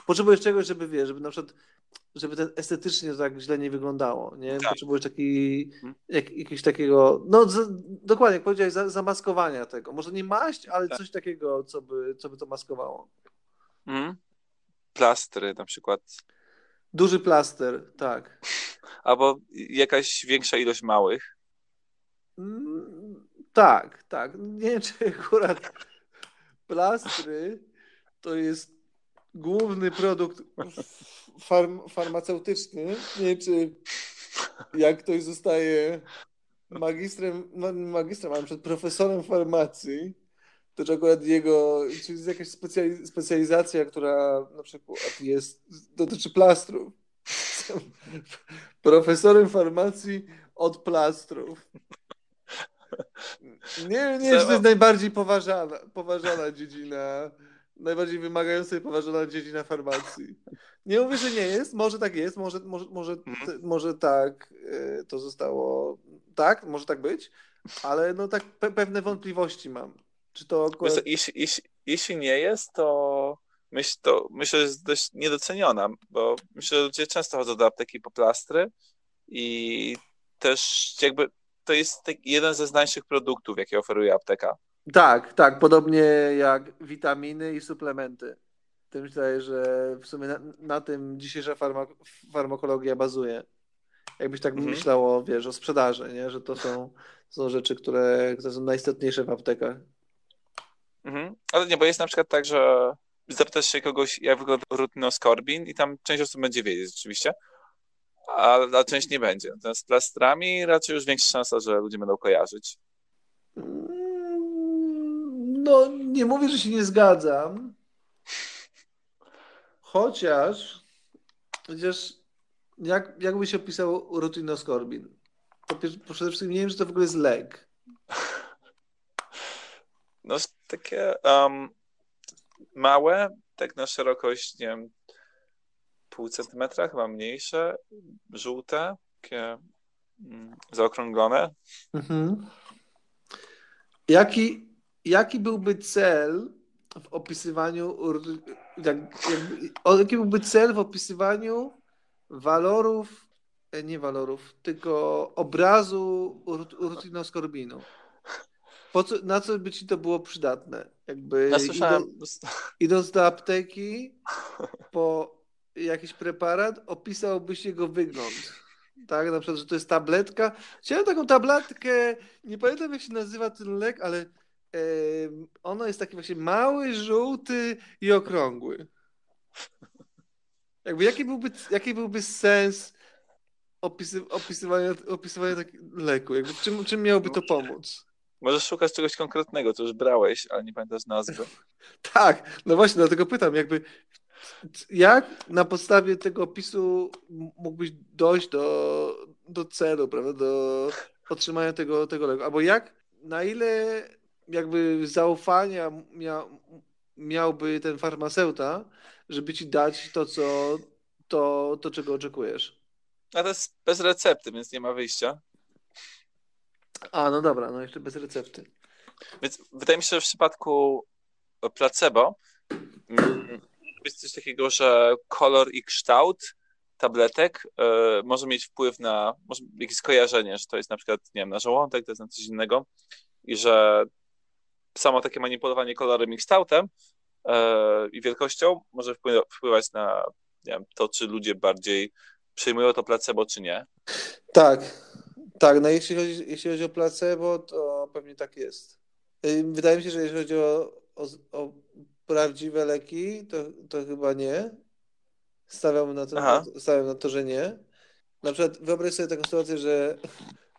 potrzebujesz czegoś, żeby wiesz, żeby na przykład żeby ten estetycznie tak źle nie wyglądało, nie? Tak. Potrzebujesz taki, Mhm. jak, jakiegoś takiego, no z, dokładnie, jak powiedziałeś, za, zamaskowania tego. Może nie maść, ale Tak. coś takiego, co by, co by to maskowało. Mhm. Plastry na przykład. Duży plaster, tak. Albo jakaś większa ilość małych. Mm, Tak, tak. Nie wiem, czy akurat plastry to jest główny produkt farm, farmaceutyczny. Nie wiem, czy jak ktoś zostaje magistrem, no, magistrem, ale przed profesorem farmacji, to czy akurat jego, czy jest jakaś specjalizacja, która na przykład jest, dotyczy plastrów. Profesorem farmacji od plastrów. Nie, nie, że to jest najbardziej poważana, poważana dziedzina, najbardziej wymagająca i poważana dziedzina farmacji. Nie mówię, że nie jest, może tak jest, może, może, może, mhm. może tak e, to zostało, tak, może tak być, ale no tak pe pewne wątpliwości mam. Czy to akurat... jeśli, jeśli, jeśli nie jest, to myśl, to myślę, że jest dość niedoceniona, bo myślę, że ludzie często chodzą do apteki po plastry i też jakby to jest jeden ze znacznych produktów, jakie oferuje apteka. Tak, tak, podobnie jak witaminy i suplementy. Tym myślę, że w sumie na, na tym dzisiejsza farma, farmakologia bazuje. Jakbyś tak mhm. myślało, wiesz, o sprzedaży, nie? że to są, są rzeczy, które, które są najistotniejsze w aptekach. Mhm. Ale nie, bo jest na przykład tak, że zapytasz się kogoś, jak wygląda rutinoskorbin i tam część osób będzie wiedzieć rzeczywiście, a, a część nie będzie. Natomiast z plastrami raczej już większa szansa, że ludzie będą kojarzyć. Mm, no, nie mówię, że się nie zgadzam. Chociaż, chociaż jak, jak by się opisał rutinoskorbin? To przede wszystkim nie wiem, że to w ogóle jest lek. No, takie um, małe, tak na szerokość, nie wiem, pół centymetra, chyba mniejsze, żółte, takie mm, zaokrąglone. Mhm. Jaki, jaki byłby cel w opisywaniu, jak, jakby, jaki byłby cel w opisywaniu walorów, e, nie walorów, tylko obrazu rutinoskorbinu? Po co, na co by ci to było przydatne? Jakby ja słyszałem... idąc, idąc do apteki po jakiś preparat, opisałbyś jego wygląd. Tak, na przykład, że to jest tabletka. Chciałem taką tabletkę, nie pamiętam jak się nazywa ten lek, ale e, ono jest taki właśnie mały, żółty i okrągły. Jakby jaki byłby, jaki byłby sens opisy, opisywania, opisywania takiego leku? Jakby czym, czym miałoby to pomóc? Możesz szukać czegoś konkretnego, co już brałeś, ale nie pamiętasz nazwy. tak, no właśnie, dlatego pytam, jakby jak na podstawie tego opisu mógłbyś dojść do, do celu, prawda, do otrzymania tego, tego leku? Albo jak, na ile jakby zaufania mia, miałby ten farmaceuta, żeby ci dać to, co, to, to czego oczekujesz? A to jest bez recepty, więc nie ma wyjścia. A, no dobra, no jeszcze bez recepty. Więc wydaje mi się, że w przypadku placebo jest coś takiego, że kolor i kształt tabletek y, może mieć wpływ na może jakieś skojarzenie, że to jest na przykład, nie wiem, na żołądek, to jest na coś innego i że samo takie manipulowanie kolorem i kształtem y, i wielkością może wpływać na nie wiem, to, czy ludzie bardziej przyjmują to placebo, czy nie. Tak, tak, no jeśli chodzi, jeśli chodzi o placebo, to pewnie tak jest. Wydaje mi się, że jeśli chodzi o, o, o prawdziwe leki, to, to chyba nie. Stawiam na, to, stawiam na to, że nie. Na przykład wyobraź sobie taką sytuację, że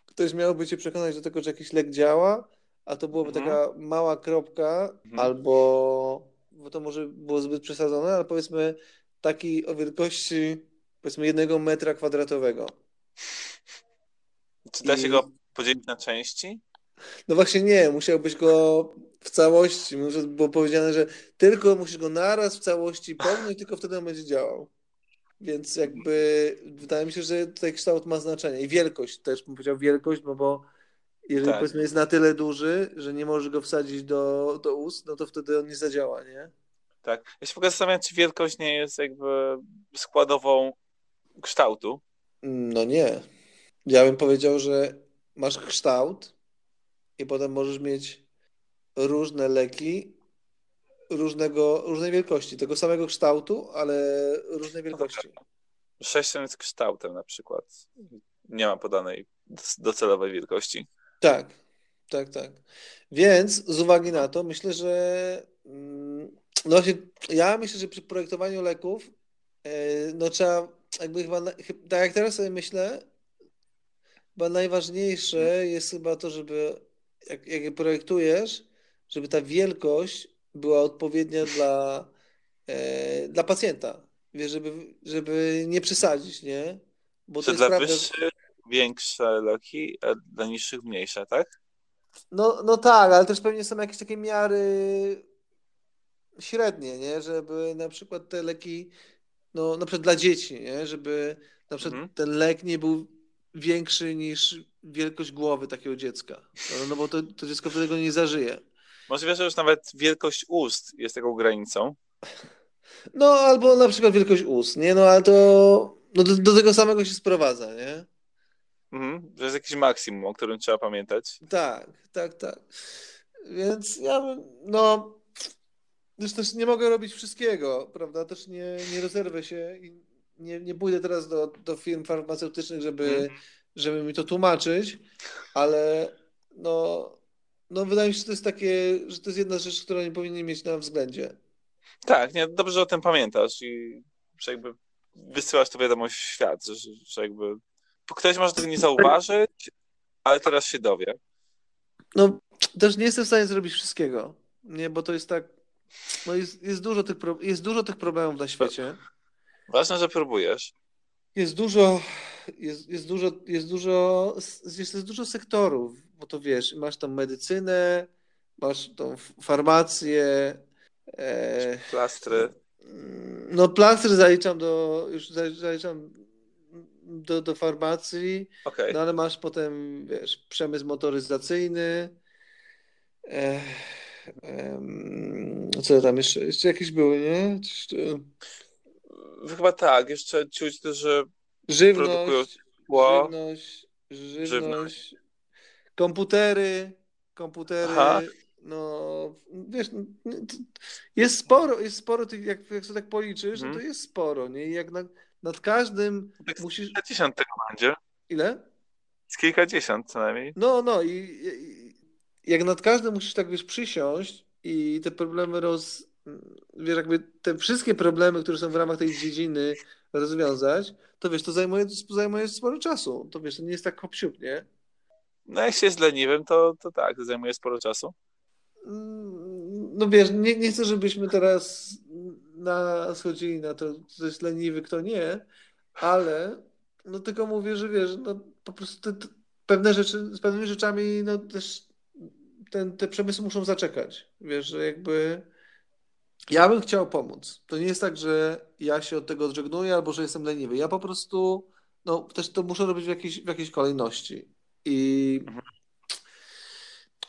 ktoś miałby cię przekonać do tego, że jakiś lek działa, a to byłoby mhm. taka mała kropka, mhm. albo bo to może było zbyt przesadzone, ale powiedzmy taki o wielkości powiedzmy jednego metra kwadratowego. Czy da I... się go podzielić na części? No właśnie nie, musiałbyś go w całości, było powiedziane, że tylko musisz go naraz w całości pomnąć, tylko wtedy on będzie działał. Więc jakby wydaje mi się, że tutaj kształt ma znaczenie. I wielkość też bym powiedział wielkość, no bo jeżeli tak. powiedzmy jest na tyle duży, że nie możesz go wsadzić do, do ust, no to wtedy on nie zadziała, nie? Tak. Ja się w ogóle zastanawiam, czy wielkość nie jest jakby składową kształtu. No nie. Ja bym powiedział, że masz kształt i potem możesz mieć różne leki różnego, różnej wielkości, tego samego kształtu, ale różnej wielkości. Sześcian z kształtem na przykład. Nie ma podanej docelowej wielkości. Tak, tak, tak. Więc z uwagi na to myślę, że mm, no właśnie, ja myślę, że przy projektowaniu leków e, no trzeba jakby chyba, tak jak teraz sobie myślę, chyba najważniejsze jest chyba to, żeby jak, jak je projektujesz, żeby ta wielkość była odpowiednia dla, e, dla pacjenta. Wiesz, żeby, żeby nie przesadzić, nie? Bo to dla prawda... wyższych większe leki, a dla niższych mniejsze, tak? No, no tak, ale też pewnie są jakieś takie miary średnie, nie? Żeby na przykład te leki, no na przykład dla dzieci, nie? Żeby na przykład mhm. ten lek nie był większy niż wielkość głowy takiego dziecka. No, no bo to, to dziecko wtedy go nie zażyje. Możliwe, że już nawet wielkość ust jest taką granicą. No, albo na przykład wielkość ust, nie? No, ale to no, do, do tego samego się sprowadza, nie? Mhm, że jest jakiś maksimum, o którym trzeba pamiętać. Tak, tak, tak. Więc ja bym, no, też, też nie mogę robić wszystkiego, prawda? Też nie, nie rozerwę się i nie, nie pójdę teraz do, do firm farmaceutycznych, żeby, mm. Żeby mi to tłumaczyć, ale no, no wydaje mi się, że to jest takie, że to jest jedna rzecz, którą nie powinien mieć na względzie. Tak, nie, dobrze że o tym pamiętasz i że jakby wysyłasz to wiadomość w świat, że, że jakby ktoś może tego nie zauważyć, ale teraz się dowie. No, też nie jestem w stanie zrobić wszystkiego, nie, bo to jest tak, no jest, jest, dużo, tych, jest dużo tych problemów na świecie. Ważne, że próbujesz. Jest dużo, jest, jest dużo, jest dużo, jest, jest dużo sektorów, bo to wiesz, masz tam medycynę, masz tą farmację. E, plastry. No plastry zaliczam do, już zaliczam do, do farmacji, okay. no ale masz potem, wiesz, przemysł motoryzacyjny, e, e, co tam jeszcze, jeszcze jakieś były, nie? Chyba tak, jeszcze czuć też, że żywność, produkują żywność, żywność, żywność, komputery, komputery, Aha. no wiesz, no, jest sporo, jest sporo tych, jak, jak sobie tak policzysz, hmm. no to mhm. jest sporo, nie? I jak na, nad każdym tak musisz... Kilkadziesiąt tego będzie. Ile? Z kilkadziesiąt co najmniej. No, no i, i jak nad każdym musisz tak wiesz przysiąść i te problemy roz... Wiesz, jakby te wszystkie problemy, które są w ramach tej dziedziny rozwiązać, to wiesz, to zajmuje, zajmuje sporo czasu. To wiesz, to nie jest tak hop nie? No jak się jest leniwym, to, to tak, to zajmuje sporo czasu. No wiesz, nie, nie chcę, żebyśmy teraz na, schodzili na to, kto jest leniwy, kto nie, ale no tylko mówię, że wiesz, no po prostu te, te, pewne rzeczy, z pewnymi rzeczami no też ten, te przemysły muszą zaczekać. Wiesz, że jakby ja bym chciał pomóc. To nie jest tak, że ja się od tego odżegnuję albo że jestem leniwy. Ja po prostu no też to muszę robić w jakiejś, w jakiejś kolejności. I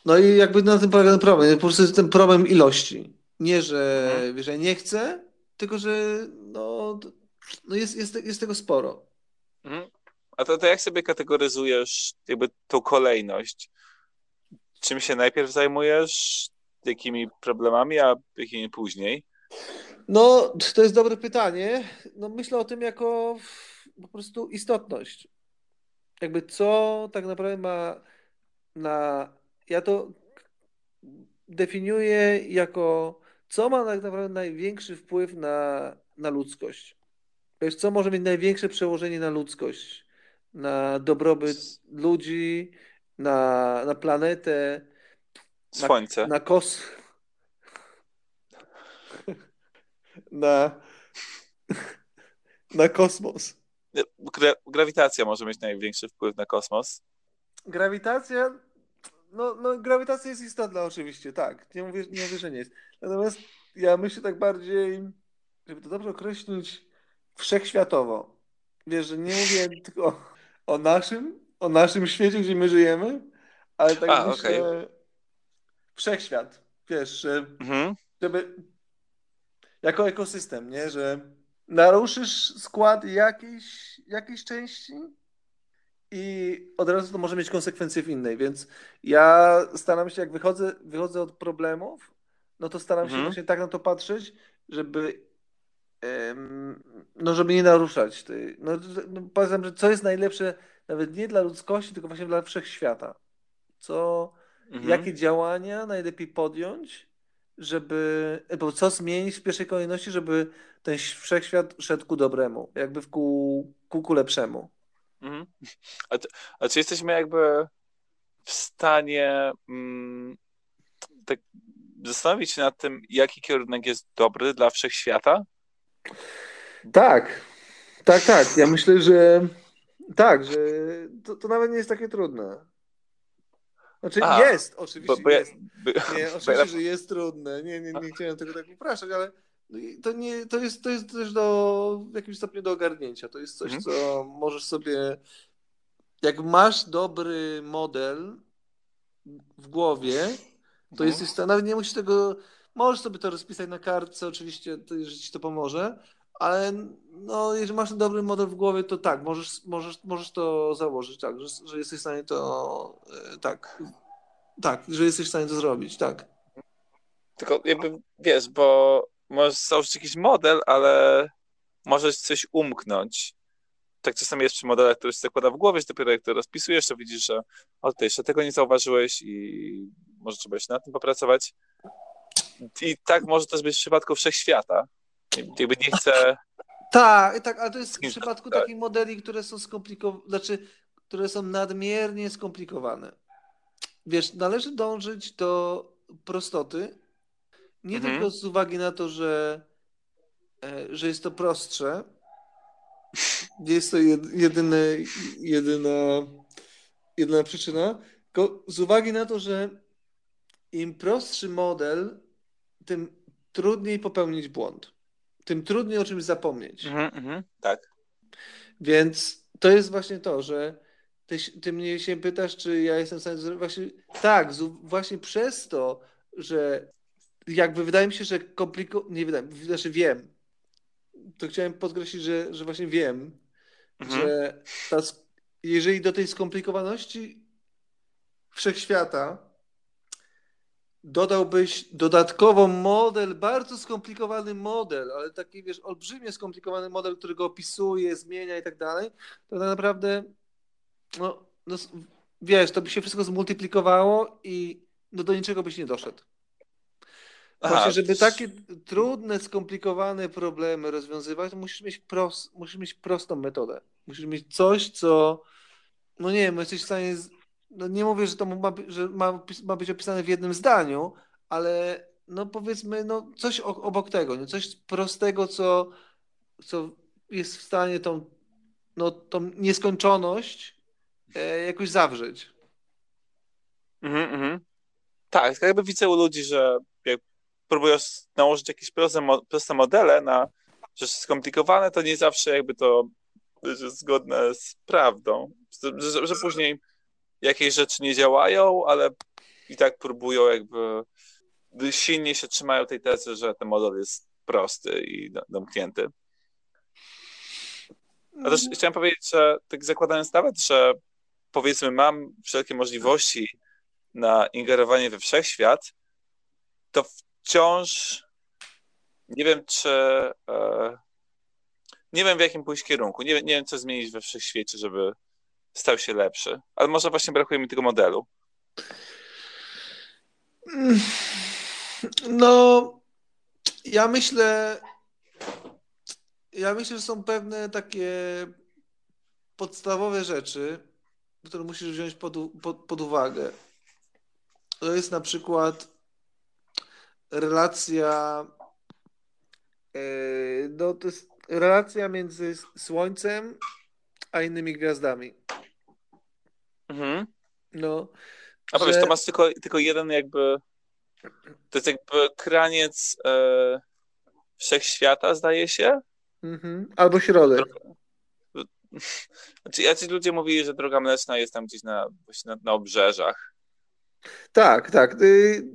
no i jakby na tym polega ten problem. Po prostu ten problem ilości. Nie, że, mhm. że nie chcę, tylko że no, no jest, jest, jest tego sporo. Mhm. A to, to jak sobie kategoryzujesz jakby tą kolejność? Czym się najpierw zajmujesz? Jakimi problemami, a jakimi później? No, to jest dobre pytanie. No, myślę o tym jako po prostu istotność. Jakby co tak naprawdę ma na. Ja to definiuję jako co ma tak naprawdę największy wpływ na, na ludzkość. Wiesz, co może mieć największe przełożenie na ludzkość, na dobrobyt ludzi, na, na planetę, Słońce. Na, na kos. na, na kosmos. Gra, grawitacja może mieć największy wpływ na kosmos. Grawitacja. No, no grawitacja jest istotna oczywiście, tak. Nie mówię, nie mówię, że nie jest. Natomiast ja myślę tak bardziej, żeby to dobrze określić, wszechświatowo. Wiesz, że nie mówię tylko o naszym, o naszym świecie, gdzie my żyjemy, ale tak A, myślę, okay. Wszechświat. Wiesz, mhm. żeby jako ekosystem, nie? Że naruszysz skład jakiejś, jakiejś części i od razu to może mieć konsekwencje w innej, więc ja staram się, jak wychodzę, wychodzę od problemów, no to staram mhm. się właśnie tak na to patrzeć, żeby no żeby nie naruszać tej, no, no powiem, że co jest najlepsze nawet nie dla ludzkości, tylko właśnie dla wszechświata. Co, mhm. jakie działania najlepiej podjąć, żeby, bo co zmienić w pierwszej kolejności, żeby ten wszechświat szedł ku dobremu, jakby w ku, ku, ku lepszemu. Mhm. A, a, czy jesteśmy jakby w stanie mm, tak zastanowić się nad tym, jaki kierunek jest dobry dla wszechświata? Tak, tak, tak. Ja myślę, że tak, że to, to nawet nie jest takie trudne. Znaczy A, jest, oczywiście bo, bo jest. Ja, nie, oczywiście, że jest trudne. Nie, nie, nie chciałem tego tak upraszać, ale to, nie, to, jest, to jest też do, w jakimś stopniu do ogarnięcia. To jest coś, mhm. co możesz sobie. Jak masz dobry model w głowie, to mhm. jesteś nawet nie musisz tego. Możesz sobie to rozpisać na kartce, oczywiście, że ci to pomoże, ale no, jeżeli masz dobry model w głowie, to tak, możesz, możesz, możesz to założyć, tak, że, że jesteś w stanie to e, tak, tak, że jesteś w stanie to zrobić, tak. Tylko jakby wiesz, bo możesz założyć jakiś model, ale możesz coś umknąć. Tak czasami jest przy modelach, który się zakłada w głowie, że dopiero jak to rozpisujesz, to widzisz, że o, ty jeszcze tego nie zauważyłeś i może trzeba jeszcze nad tym popracować. I tak może też być w przypadku wszechświata. Jakby nie chcę... Tak, tak, ale to jest w przypadku takich modeli, które są skomplikowane, znaczy, które są nadmiernie skomplikowane. Wiesz, należy dążyć do prostoty, nie mhm. tylko z uwagi na to, że, e, że jest to prostsze. Nie jest to jedyne, jedyna, jedyna przyczyna, tylko z uwagi na to, że im prostszy model, tym trudniej popełnić błąd. Tym trudniej o czymś zapomnieć. Mhm, mhm, tak. Więc to jest właśnie to, że ty, ty mnie się pytasz, czy ja jestem w stanie zrobić. Właśnie, tak, właśnie przez to, że jakby wydaje mi się, że kompliko... Nie wydaje znaczy wiem. To chciałem podkreślić, że, że właśnie wiem, mhm. że ta, jeżeli do tej skomplikowaności wszechświata dodałbyś dodatkowo model, bardzo skomplikowany model, ale taki, wiesz, olbrzymie skomplikowany model, który go opisuje, zmienia i tak dalej, to tak naprawdę, no, no, wiesz, to by się wszystko zmultiplikowało i no, do niczego byś nie doszedł. Właśnie, żeby takie trudne, skomplikowane problemy rozwiązywać, musisz mieć, prost, musisz mieć prostą metodę. Musisz mieć coś, co, no nie wiem, jesteś w stanie, z... no nie mówię, że to ma, że ma, ma być opisane w jednym zdaniu, ale no powiedzmy, no coś obok tego, nie? coś prostego, co, co jest w stanie tą, no, tą nieskończoność e, jakoś zawrzeć. Mhm, mhm. Tak, jakby widzę u ludzi, że jak próbują nałożyć jakieś proste, proste modele na rzeczy skomplikowane, to nie zawsze jakby to jest zgodne z prawdą. Że, że później jakieś rzeczy nie działają, ale i tak próbują jakby silnie się trzymają tej tezy, że ten model jest prosty i domknięty. A też chciałem powiedzieć, że tak zakładając nawet, że powiedzmy mam wszelkie możliwości na ingerowanie we wszechświat, to wciąż nie wiem, czy. E, nie wiem, w jakim pójść kierunku. Nie, nie wiem, co zmienić we wszechświecie, żeby stał się lepszy. Ale może właśnie brakuje mi tego modelu. No, ja myślę. Ja myślę, że są pewne takie podstawowe rzeczy, które musisz wziąć pod, pod, pod uwagę. To jest na przykład relacja e, no to jest relacja między Słońcem a innymi gwiazdami. Mhm. No. A powiedz, że... to masz tylko, tylko jeden jakby to jest jakby kraniec e, wszechświata, zdaje się? Mhm. Albo środek. Znaczy, jacyś ludzie mówili, że droga mleczna jest tam gdzieś na, na, na obrzeżach. Tak, tak. Y,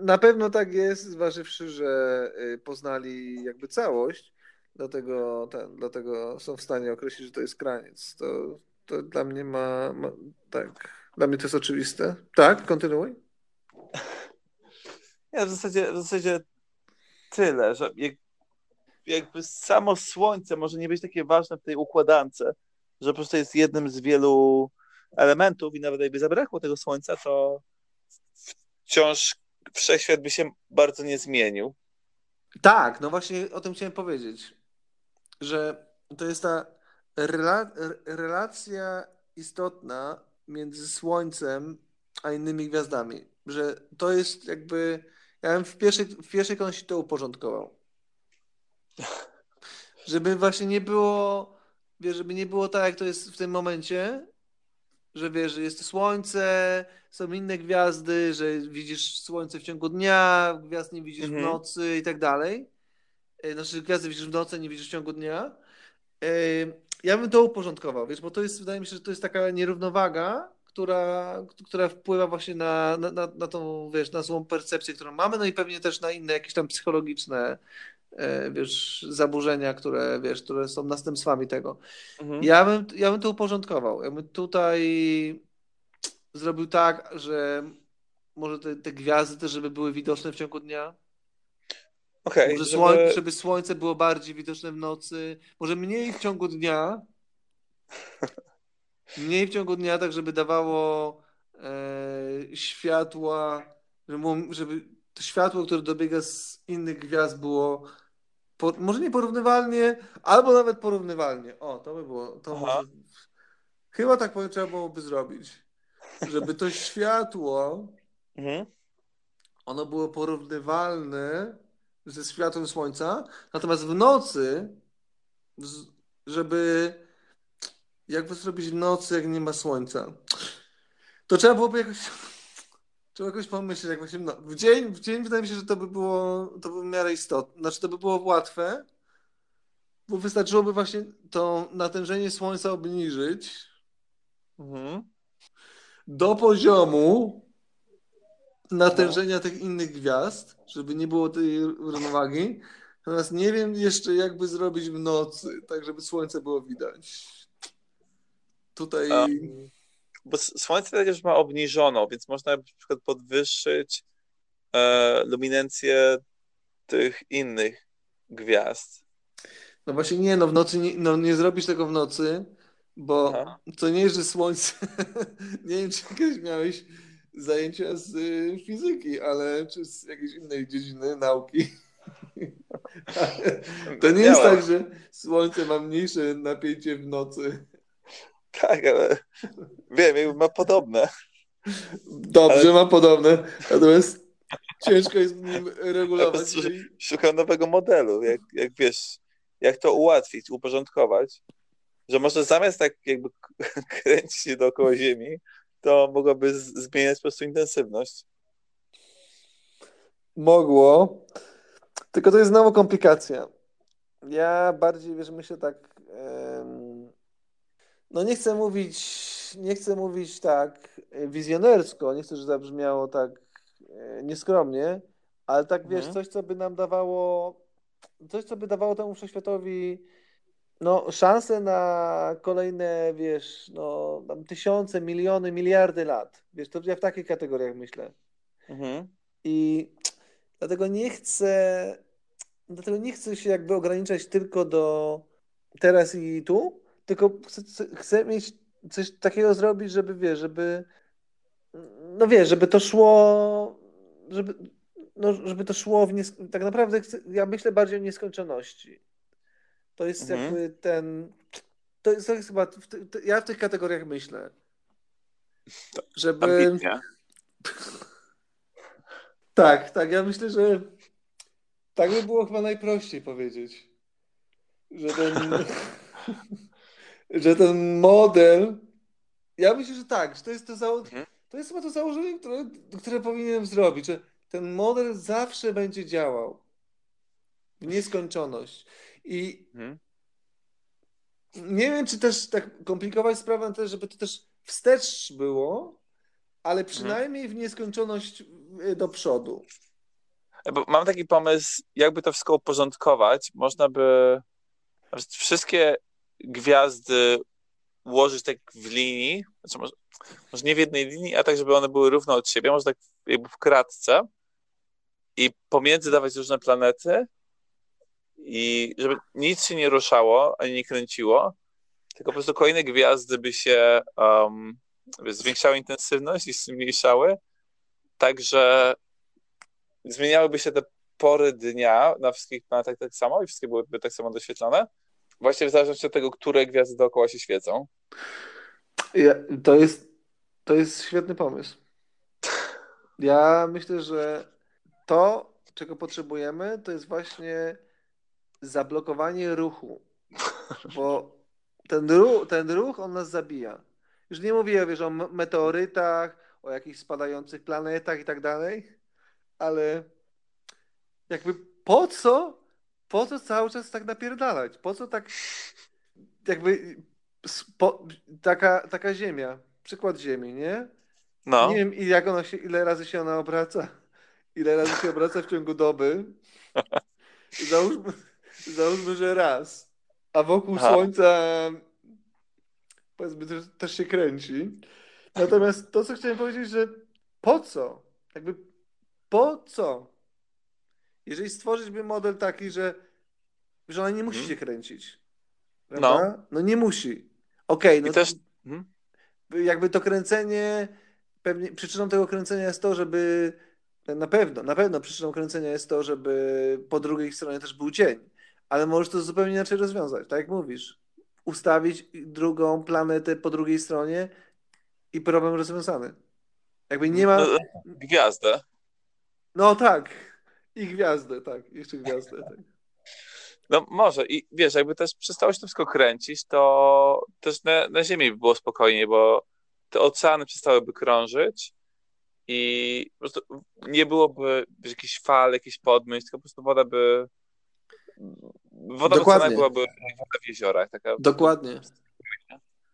na pewno tak jest, zważywszy, że y, poznali jakby całość, dlatego, ten, dlatego są w stanie określić, że to jest kraniec. To, to dla mnie ma, ma tak, dla mnie to jest oczywiste. Tak, kontynuuj. Ja w zasadzie, w zasadzie tyle, że jak, jakby samo Słońce może nie być takie ważne w tej układance, że po prostu jest jednym z wielu elementów i nawet jakby zabrakło tego Słońca, to wciąż wszechświat by się bardzo nie zmienił. Tak, no właśnie o tym chciałem powiedzieć, że to jest ta rela relacja istotna między Słońcem a innymi gwiazdami, że to jest jakby, ja bym w pierwszej, w pierwszej kolejności to uporządkował. Żeby właśnie nie było, wiesz, żeby nie było tak, jak to jest w tym momencie, że wiesz, że jest słońce, są inne gwiazdy, że widzisz słońce w ciągu dnia, gwiazd nie widzisz mhm. w nocy i tak dalej. E, znaczy, gwiazdy widzisz w nocy, nie widzisz w ciągu dnia. Ja bym to uporządkował, wiesz, bo to jest, wydaje mi się, że to jest taka nierównowaga, która, która wpływa właśnie na, na, na, na tą, wiesz, na złą percepcję, którą mamy, no i pewnie też na inne jakieś tam psychologiczne E, wiesz, zaburzenia, które, wiesz, które są następstwami tego. Mhm. Ja, bym, ja bym to uporządkował. Ja bym tutaj zrobił tak, że może te, te gwiazdy też, żeby były widoczne w ciągu dnia. Okay, może żeby... Słoń, żeby słońce było bardziej widoczne w nocy, może mniej w ciągu dnia. Mniej w ciągu dnia, tak żeby dawało e, światła, żeby, żeby to światło, które dobiega z innych gwiazd było po, może nie porównywalnie, albo nawet porównywalnie. O, to by było. To może, chyba tak trzeba byłoby zrobić. Żeby to światło mhm. ono było porównywalne ze światłem słońca, natomiast w nocy, żeby jakby zrobić w nocy, jak nie ma słońca, to trzeba byłoby jakoś Trzeba jakoś pomyśleć, jak właśnie, no, w dzień, w dzień wydaje mi się, że to by było, to by w miarę istotne, znaczy to by było łatwe, bo wystarczyłoby właśnie to natężenie słońca obniżyć mhm. do poziomu natężenia no. tych innych gwiazd, żeby nie było tej równowagi. Natomiast nie wiem jeszcze, jakby zrobić w nocy, tak żeby słońce było widać. Tutaj. Um bo Słońce też ma obniżoną, więc można na przykład podwyższyć e, luminencję tych innych gwiazd. No właśnie nie, no w nocy nie, no nie zrobisz tego w nocy, bo Aha. to nie jest, że słońce, nie wiem czy kiedyś miałeś zajęcia z y, fizyki, ale czy z jakiejś innej dziedziny nauki. to nie jest tak, że słońce ma mniejsze napięcie w nocy. Tak, ale wiem, ma podobne. Dobrze, ale... ma podobne. Natomiast ciężko jest nim regulować. Szukam nowego modelu, jak, jak wiesz, jak to ułatwić, uporządkować, że może zamiast tak jakby kręcić się dookoła Ziemi, to mogłoby zmieniać po prostu intensywność. Mogło, tylko to jest znowu komplikacja. Ja bardziej, wiesz, myślę tak no nie chcę mówić, nie chcę mówić tak wizjonersko, nie chcę, żeby zabrzmiało tak e, nieskromnie, ale tak wiesz, mhm. coś, co by nam dawało, coś, co by dawało temu wszechświatowi no, szansę na kolejne, wiesz, no, tam tysiące, miliony, miliardy lat. Wiesz, to ja w takich kategoriach myślę. Mhm. I dlatego nie chcę, dlatego nie chcę się jakby ograniczać tylko do teraz i tu, tylko chcę, chcę mieć coś takiego zrobić, żeby wiesz, żeby no wiesz, żeby to szło żeby, no, żeby to szło w nies- tak naprawdę chcę, ja myślę bardziej o nieskończoności. To jest mhm. jakby ten to jest, to jest chyba w ty, ja w tych kategoriach myślę. Żeby tak, tak, ja myślę, że tak by było chyba najprościej powiedzieć. Że ten że ten model. Ja myślę, że tak, że to jest to, za... Mhm. to jest chyba to założenie, które, które powinienem zrobić, że ten model zawsze będzie działał w nieskończoność. I mhm. nie wiem, czy też tak komplikować sprawę też, żeby to też wstecz było, ale mhm. przynajmniej w nieskończoność y, do przodu. Bo mam taki pomysł, jakby to wszystko uporządkować. Można by wszystkie gwiazdy ułożyć tak w linii, znaczy może, może nie w jednej linii, a tak, żeby one były równo od siebie, może tak jakby w kratce i pomiędzy dawać różne planety i żeby nic się nie ruszało, ani nie kręciło, tylko po prostu kolejne gwiazdy by się um, zwiększały intensywność i zmniejszały tak, że zmieniałyby się te pory dnia na wszystkich planetach tak samo i wszystkie byłyby tak samo doświetlone? Właśnie w zależności od tego, które gwiazdy dookoła się świecą. Ja, to, jest, to jest świetny pomysł. Ja myślę, że to, czego potrzebujemy, to jest właśnie zablokowanie ruchu. Bo ten ruch, ten ruch on nas zabija. Już nie mówię wiesz, o meteorytach, o jakichś spadających planetach i tak dalej, ale jakby po co, po co cały czas tak napierdalać? Po co tak jakby spo, taka, taka ziemia, przykład ziemi, nie? No. Nie wiem, jak ona się, ile razy się ona obraca, ile razy się obraca w ciągu doby. Załóżmy, załóżmy że raz. A wokół Aha. Słońca powiedzmy też, też się kręci. Natomiast to, co chciałem powiedzieć, że po co? Jakby po co? Jeżeli stworzyć by model taki, że, że ona nie musi hmm. się kręcić. Prawda? No. no nie musi. Okej, okay, no też... Hmm? jakby to kręcenie, pewnie przyczyną tego kręcenia jest to, żeby na pewno, na pewno przyczyną kręcenia jest to, żeby po drugiej stronie też był dzień, ale możesz to zupełnie inaczej rozwiązać, tak jak mówisz. Ustawić drugą planetę po drugiej stronie i problem rozwiązany. Jakby nie ma. No, gwiazdę. No tak. I gwiazdę, tak. Jeszcze gwiazdę, tak. No może i wiesz, jakby też przestało się to wszystko kręcić, to też na, na Ziemi by było spokojniej, bo te oceany przestałyby krążyć i po prostu nie byłoby wiesz, jakichś fal, jakichś podmyśl, tylko po prostu woda by woda dokładnie. byłaby woda w jeziorach. Taka... Dokładnie.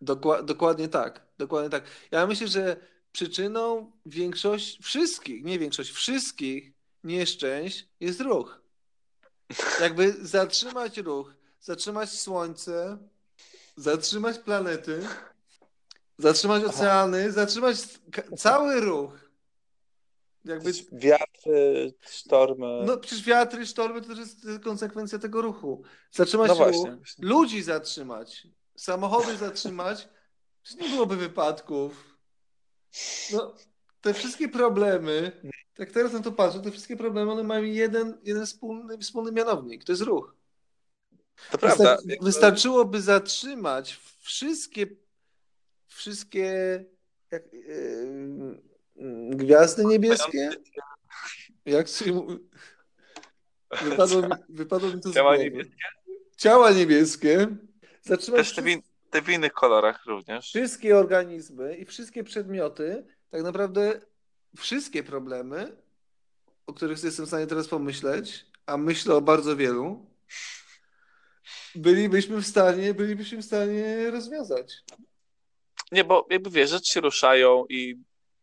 Dokła dokładnie tak. Dokładnie tak. Ja myślę, że przyczyną większości, wszystkich, nie większość, wszystkich nieszczęść jest ruch. Jakby zatrzymać ruch, zatrzymać słońce, zatrzymać planety, zatrzymać oceany, zatrzymać cały ruch. Jakby... Wiatry, sztormy. No przecież wiatry, sztormy to też jest konsekwencja tego ruchu. Zatrzymać no ruch, właśnie. ludzi zatrzymać, samochody zatrzymać, nie byłoby wypadków. No, te wszystkie problemy, jak teraz na to patrzę, te wszystkie problemy, one mają jeden, jeden wspólny, wspólny mianownik, to jest ruch. To prawda. Wystarczyłoby zatrzymać wszystkie wszystkie jak, yy, gwiazdy niebieskie. Jak się wypadło, mi, wypadło mi to Ciała niebieskie? Ciała niebieskie. Zatrzymać Też te, w, te w innych kolorach również. Wszystkie organizmy i wszystkie przedmioty, tak naprawdę wszystkie problemy, o których jestem w stanie teraz pomyśleć, a myślę o bardzo wielu, bylibyśmy w stanie, bylibyśmy w stanie rozwiązać. Nie, bo jakby wiesz, rzeczy się ruszają i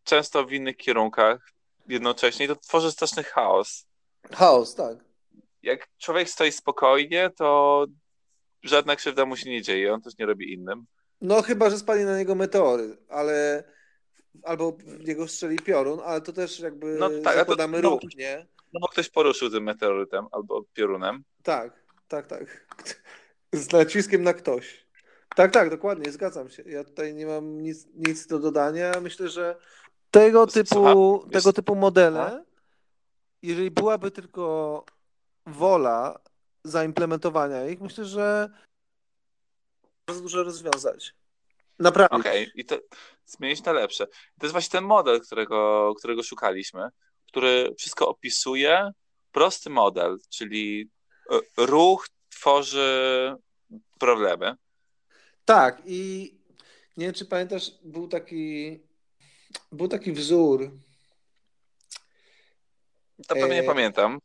często w innych kierunkach jednocześnie to tworzy straszny chaos. Chaos, tak. Jak człowiek stoi spokojnie, to żadna krzywda mu się nie dzieje, on też nie robi innym. No chyba, że spadnie na niego meteory, ale albo w niego strzeli piorun, ale to też jakby no, tak, zakładamy to, no, ruch, nie? No bo ktoś poruszył tym meteorytem albo piorunem. Tak, tak, tak. Z naciskiem na ktoś. Tak, tak, dokładnie, zgadzam się. Ja tutaj nie mam nic, nic do dodania. Myślę, że tego typu, tego typu modele, jeżeli byłaby tylko wola zaimplementowania ich, myślę, że bardzo dużo rozwiązać. Naprawdę. Okej, okay. i to zmienić na lepsze. To jest właśnie ten model, którego, którego szukaliśmy, który wszystko opisuje. Prosty model, czyli e, ruch tworzy problemy. Tak, i nie wiem, czy pamiętasz, był taki był taki wzór. To pewnie e... nie pamiętam.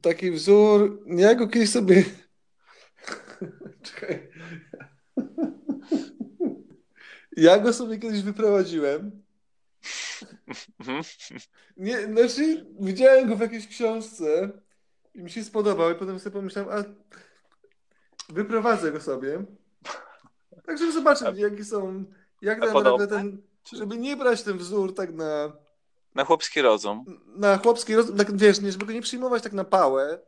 Taki wzór. Ja go kiedyś sobie. Czekaj. Ja go sobie kiedyś wyprowadziłem. Mhm. Nie, znaczy, widziałem go w jakiejś książce i mi się spodobał, i potem sobie pomyślałem, a wyprowadzę go sobie. Tak, żeby zobaczyć, jakie są jak naprawdę ten, żeby nie brać ten wzór tak na... Na chłopski rozum. Na chłopski rozum, tak wiesz, nie, żeby go nie przyjmować tak na pałę,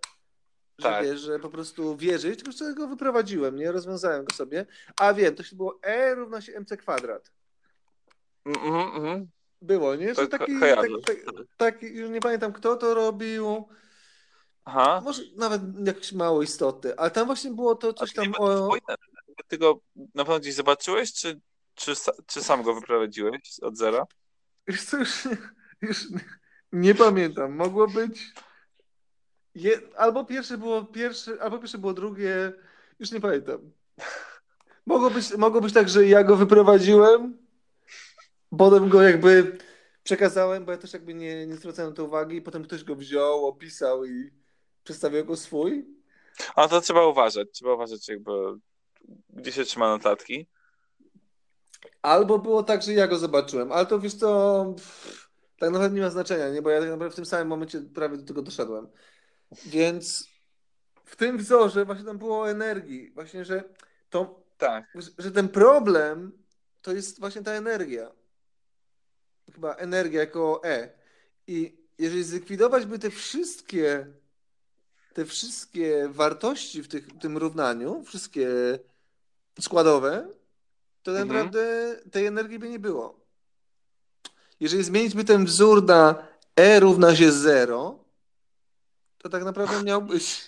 że tak. wiesz, że po prostu wierzyć, tylko że go wyprowadziłem, nie? Rozwiązałem go sobie. A wiem, to się było E równa się MC kwadrat. Mhm, mhm. Było, nie? Że To taki, ko- tak, tak, taki, już nie pamiętam kto to robił, Aha. może nawet jakieś mało istoty, ale tam właśnie było to coś tam o... Ty go na pewno gdzieś zobaczyłeś, czy, czy, czy sam go wyprowadziłeś od zera? Już co, już, już nie pamiętam, mogło być je, albo pierwsze było pierwsze, albo pierwsze było drugie, już nie pamiętam. Mogło być, mogło być tak, że ja go wyprowadziłem, potem go jakby przekazałem, bo ja też jakby nie, nie zwracałem to uwagi potem ktoś go wziął, opisał i przedstawił jako swój. A to trzeba uważać, trzeba uważać jakby gdzie się trzyma notatki. Albo było tak, że ja go zobaczyłem, ale to wiesz co, pff, tak naprawdę nie ma znaczenia, nie? Bo ja tak naprawdę w tym samym momencie prawie do tego doszedłem. Więc w tym wzorze właśnie tam było energii, właśnie, że to, Tak. że ten problem to jest właśnie ta energia. Chyba energia jako E. I jeżeli zlikwidować by te wszystkie te wszystkie wartości w tych, tym równaniu, wszystkie składowe, to tak Mhm. naprawdę tej energii by nie było. Jeżeli zmienić by ten wzór na E równa się 0, to tak naprawdę miał być.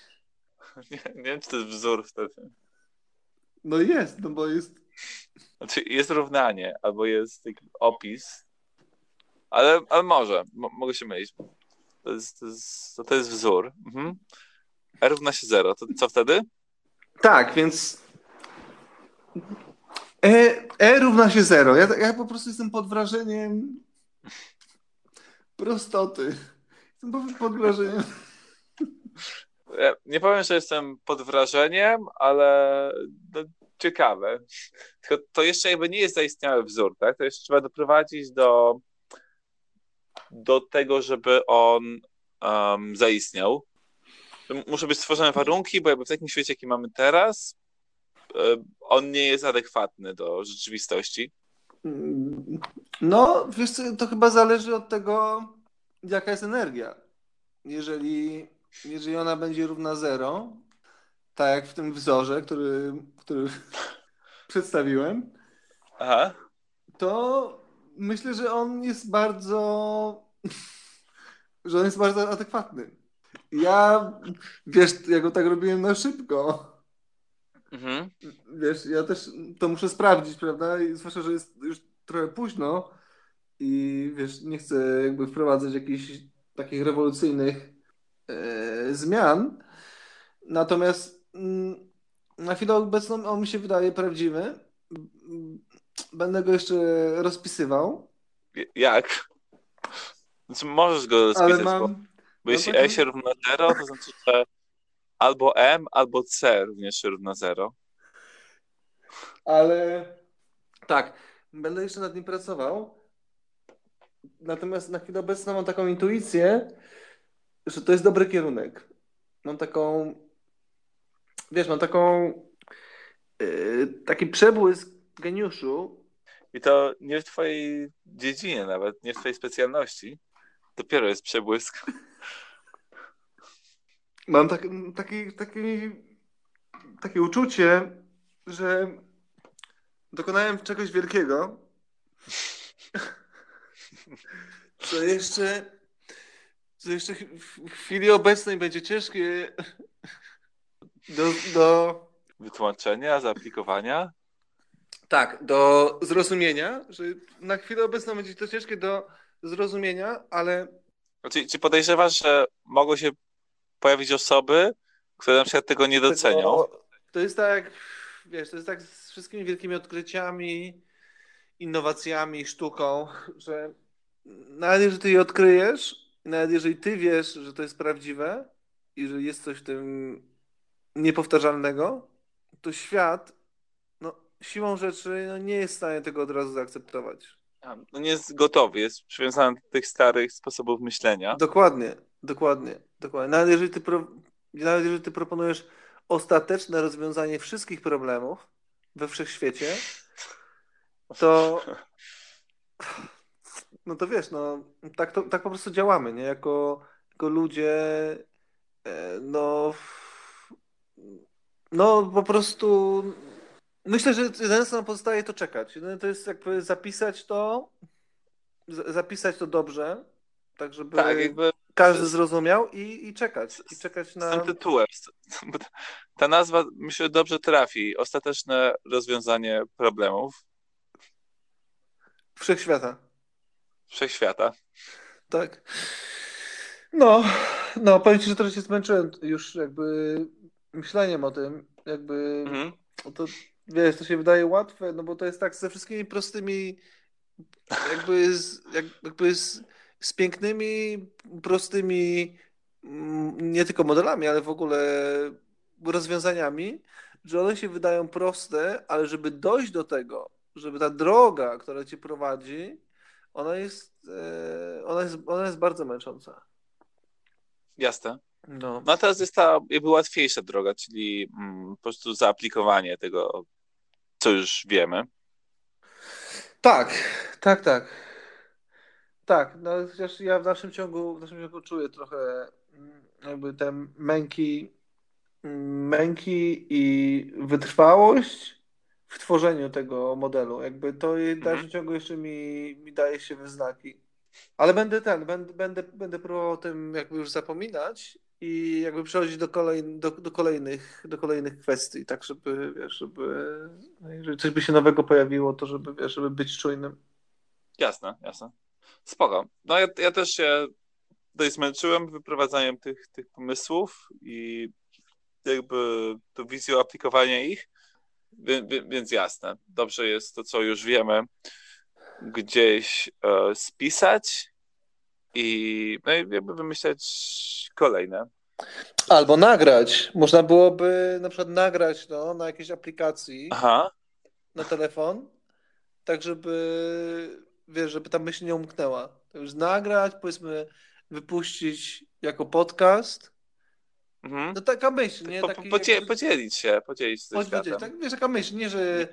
Nie, nie wiem, czy to jest wzór wtedy. No jest, no bo jest. Znaczy jest równanie, albo jest taki opis, ale, ale może, mo, mogę się mylić. To jest, to jest, to jest wzór. Mhm. R równa się 0. To co wtedy? Tak, więc. E, e równa się 0. Ja, ja po prostu jestem pod wrażeniem prostoty. Jestem po- pod wrażeniem. Ja nie powiem, że jestem pod wrażeniem, ale no, ciekawe. Tylko to jeszcze jakby nie jest zaistniały wzór, tak? To jeszcze trzeba doprowadzić do, do tego, żeby on um, zaistniał. Muszą być stworzone warunki, bo jakby w takim świecie, jaki mamy teraz, e, on nie jest adekwatny do rzeczywistości. No, wiesz co, to chyba zależy od tego, jaka jest energia. Jeżeli, jeżeli ona będzie równa 0, tak jak w tym wzorze, który, który przedstawiłem, Aha. to myślę, że on jest bardzo, że on jest bardzo adekwatny. Ja, wiesz, ja go tak robiłem na szybko. Mhm. Wiesz, ja też to muszę sprawdzić, prawda? I zwłaszcza, że jest już trochę późno i wiesz, nie chcę jakby wprowadzać jakichś takich rewolucyjnych e, zmian. Natomiast mm, na chwilę obecną on mi się wydaje prawdziwy. Będę go jeszcze rozpisywał, Jak? Znaczy, możesz go rozpisać, bo, mam. bo mam jeśli taką- E się równa 0, to znaczy, że albo M, albo C również się równa 0. Ale tak, będę jeszcze nad nim pracował. Natomiast na chwilę obecną mam taką intuicję, że to jest dobry kierunek. Mam taką, wiesz, mam taką, yy, taki przebłysk geniuszu. I to nie w twojej dziedzinie nawet, nie w twojej specjalności. Dopiero jest przebłysk. Mam tak, taki, taki, takie uczucie, że dokonałem czegoś wielkiego, co jeszcze, co jeszcze w chwili obecnej będzie ciężkie do, do, Wytłumaczenia, zaaplikowania. tak, do zrozumienia, że na chwilę obecną będzie to ciężkie do zrozumienia, ale Znaczy, czy podejrzewasz, że mogą się pojawić osoby, które na przykład tego nie docenią? To jest tak, wiesz, to jest tak z wszystkimi wielkimi odkryciami, innowacjami, sztuką, że nawet jeżeli ty je odkryjesz, nawet jeżeli ty wiesz, że to jest prawdziwe i że jest coś w tym niepowtarzalnego, to świat, no, siłą rzeczy no, nie jest w stanie tego od razu zaakceptować. No nie jest gotowy, jest przywiązany do tych starych sposobów myślenia. Dokładnie, dokładnie, dokładnie. Nawet jeżeli ty, pro, nawet jeżeli ty proponujesz ostateczne rozwiązanie wszystkich problemów we wszechświecie, to no to wiesz, no tak, to, tak po prostu działamy, nie? Jako, jako ludzie e, no no po prostu myślę, że jedyne co nam pozostaje to czekać. Jedyne to jest jakby zapisać to zapisać to dobrze, tak żeby tak, jakby każdy zrozumiał i, i czekać. I czekać na. Z tym tytułem. Ta nazwa myślę dobrze trafi. Ostateczne rozwiązanie problemów. Wszechświata. Wszechświata. Tak. No, no, powiem ci, że trochę się zmęczyłem już jakby myśleniem o tym, jakby mhm. to wiesz, to się wydaje łatwe, no bo to jest tak ze wszystkimi prostymi jakby z, jakby z, z pięknymi, prostymi mm, nie tylko modelami, ale w ogóle rozwiązaniami, że one się wydają proste, ale żeby dojść do tego, żeby ta droga, która cię prowadzi, ona jest, e, ona jest, ona jest bardzo męcząca. Jasne. No. no a teraz jest ta jakby łatwiejsza droga, czyli mm, po prostu zaaplikowanie tego, co już wiemy. Tak, tak, tak. Tak, no chociaż ja w naszym ciągu, w naszym ciągu czuję trochę mm, jakby te męki, mm, męki i wytrwałość w tworzeniu tego modelu. Jakby to w mhm. dalszym ciągu jeszcze mi, mi daje się we znaki. Ale będę ten, będę, będę, będę próbował o tym jakby już zapominać i jakby przechodzić do, kolej, do, do, kolejnych, do kolejnych kwestii, tak żeby, wiesz, żeby jeżeli coś by się nowego pojawiło, to żeby, wiesz, żeby być czujnym. Jasne, jasne. Spoko. No ja, ja też się dość zmęczyłem wyprowadzaniem tych, tych pomysłów i jakby tą wizją aplikowania ich, więc, jasne. Dobrze jest to, co już wiemy, gdzieś e, spisać i, no i jakby wymyślać kolejne. Albo nagrać. Można byłoby na przykład nagrać no, na jakiejś aplikacji Aha. na telefon, tak żeby wiesz, żeby ta myśl nie umknęła. To już nagrać, powiedzmy, wypuścić jako podcast. Mhm. No taka myśl, nie? Taki, po, podzie, podzielić się, podzielić się podzielić, tak, wiesz, taka myśl, nie, że...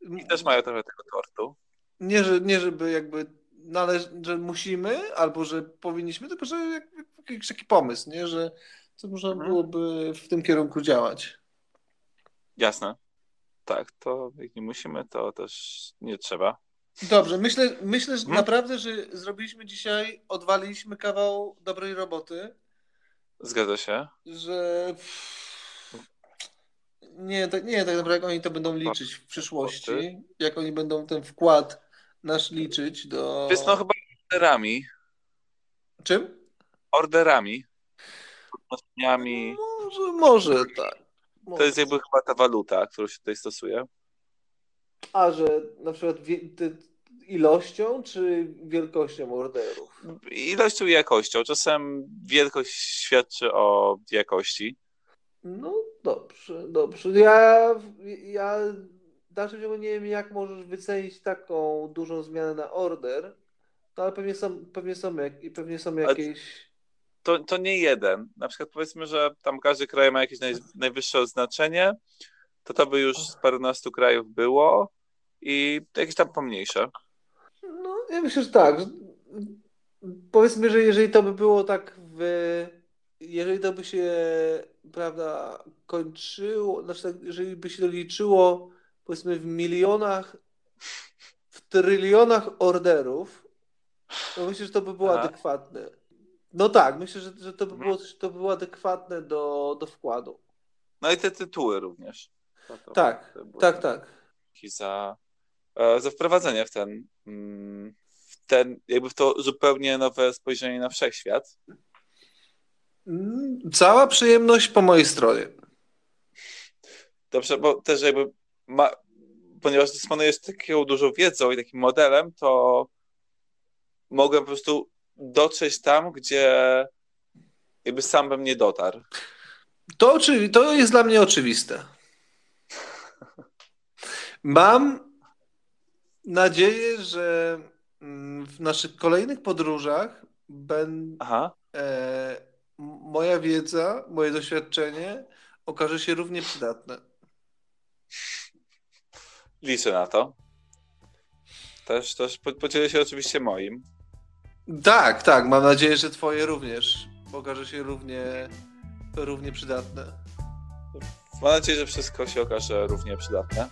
I też mają trochę tego tortu. Nie, że, nie żeby jakby należy, że musimy, albo że powinniśmy, tylko że jak, jakiś taki pomysł, nie? Że to można mhm. byłoby w tym kierunku działać. Jasne. Tak, to jak nie musimy, to też nie trzeba. Dobrze, myślę, myślę że hmm? naprawdę, że zrobiliśmy dzisiaj, odwaliliśmy kawał dobrej roboty. Zgadza się. Że nie, tak, nie, tak naprawdę jak oni to będą liczyć w przyszłości, jak oni będą ten wkład nasz liczyć do... Jest no chyba orderami. Czym? Orderami. Może, może tak. Może. To jest jakby chyba ta waluta, którą się tutaj stosuje. A, że na przykład ilością czy wielkością orderów? Ilością i jakością. Czasem wielkość świadczy o jakości. No dobrze, dobrze. Ja, ja w dalszym ciągu nie wiem, jak możesz wycenić taką dużą zmianę na order, no ale pewnie są, pewnie są, jak, pewnie są jakieś... To, to nie jeden. Na przykład powiedzmy, że tam każdy kraj ma jakieś naj, najwyższe oznaczenie, to to by już z parunastu krajów było i jakieś tam pomniejsze. No, ja myślę, że tak. Powiedzmy, że jeżeli to by było tak w. Jeżeli to by się, prawda, kończyło, znaczy, tak, jeżeli by się to liczyło, powiedzmy, w milionach, w trylionach orderów, to myślę, że to by było Aha. adekwatne. No tak, myślę, że, że to, by było, to by było adekwatne do, do wkładu. No i te tytuły również. To, to tak, tak, tak. Za za wprowadzenie w ten, mm, w ten, jakby w to zupełnie nowe spojrzenie na wszechświat. Mm, cała przyjemność po mojej stronie. Dobrze, bo też jakby ma, ponieważ dysponujesz taką dużą wiedzą i takim modelem, to mogę po prostu dotrzeć tam, gdzie jakby sam bym nie dotarł. To, to jest dla mnie oczywiste. Mam nadzieję, że mm, w naszych kolejnych podróżach ben, e, moja wiedza, moje doświadczenie okaże się równie przydatne. Liczę na to. Też, też podzielę się oczywiście moim. Tak, tak. Mam nadzieję, że twoje również okaże się równie, równie przydatne. Mam nadzieję, że wszystko się okaże równie przydatne.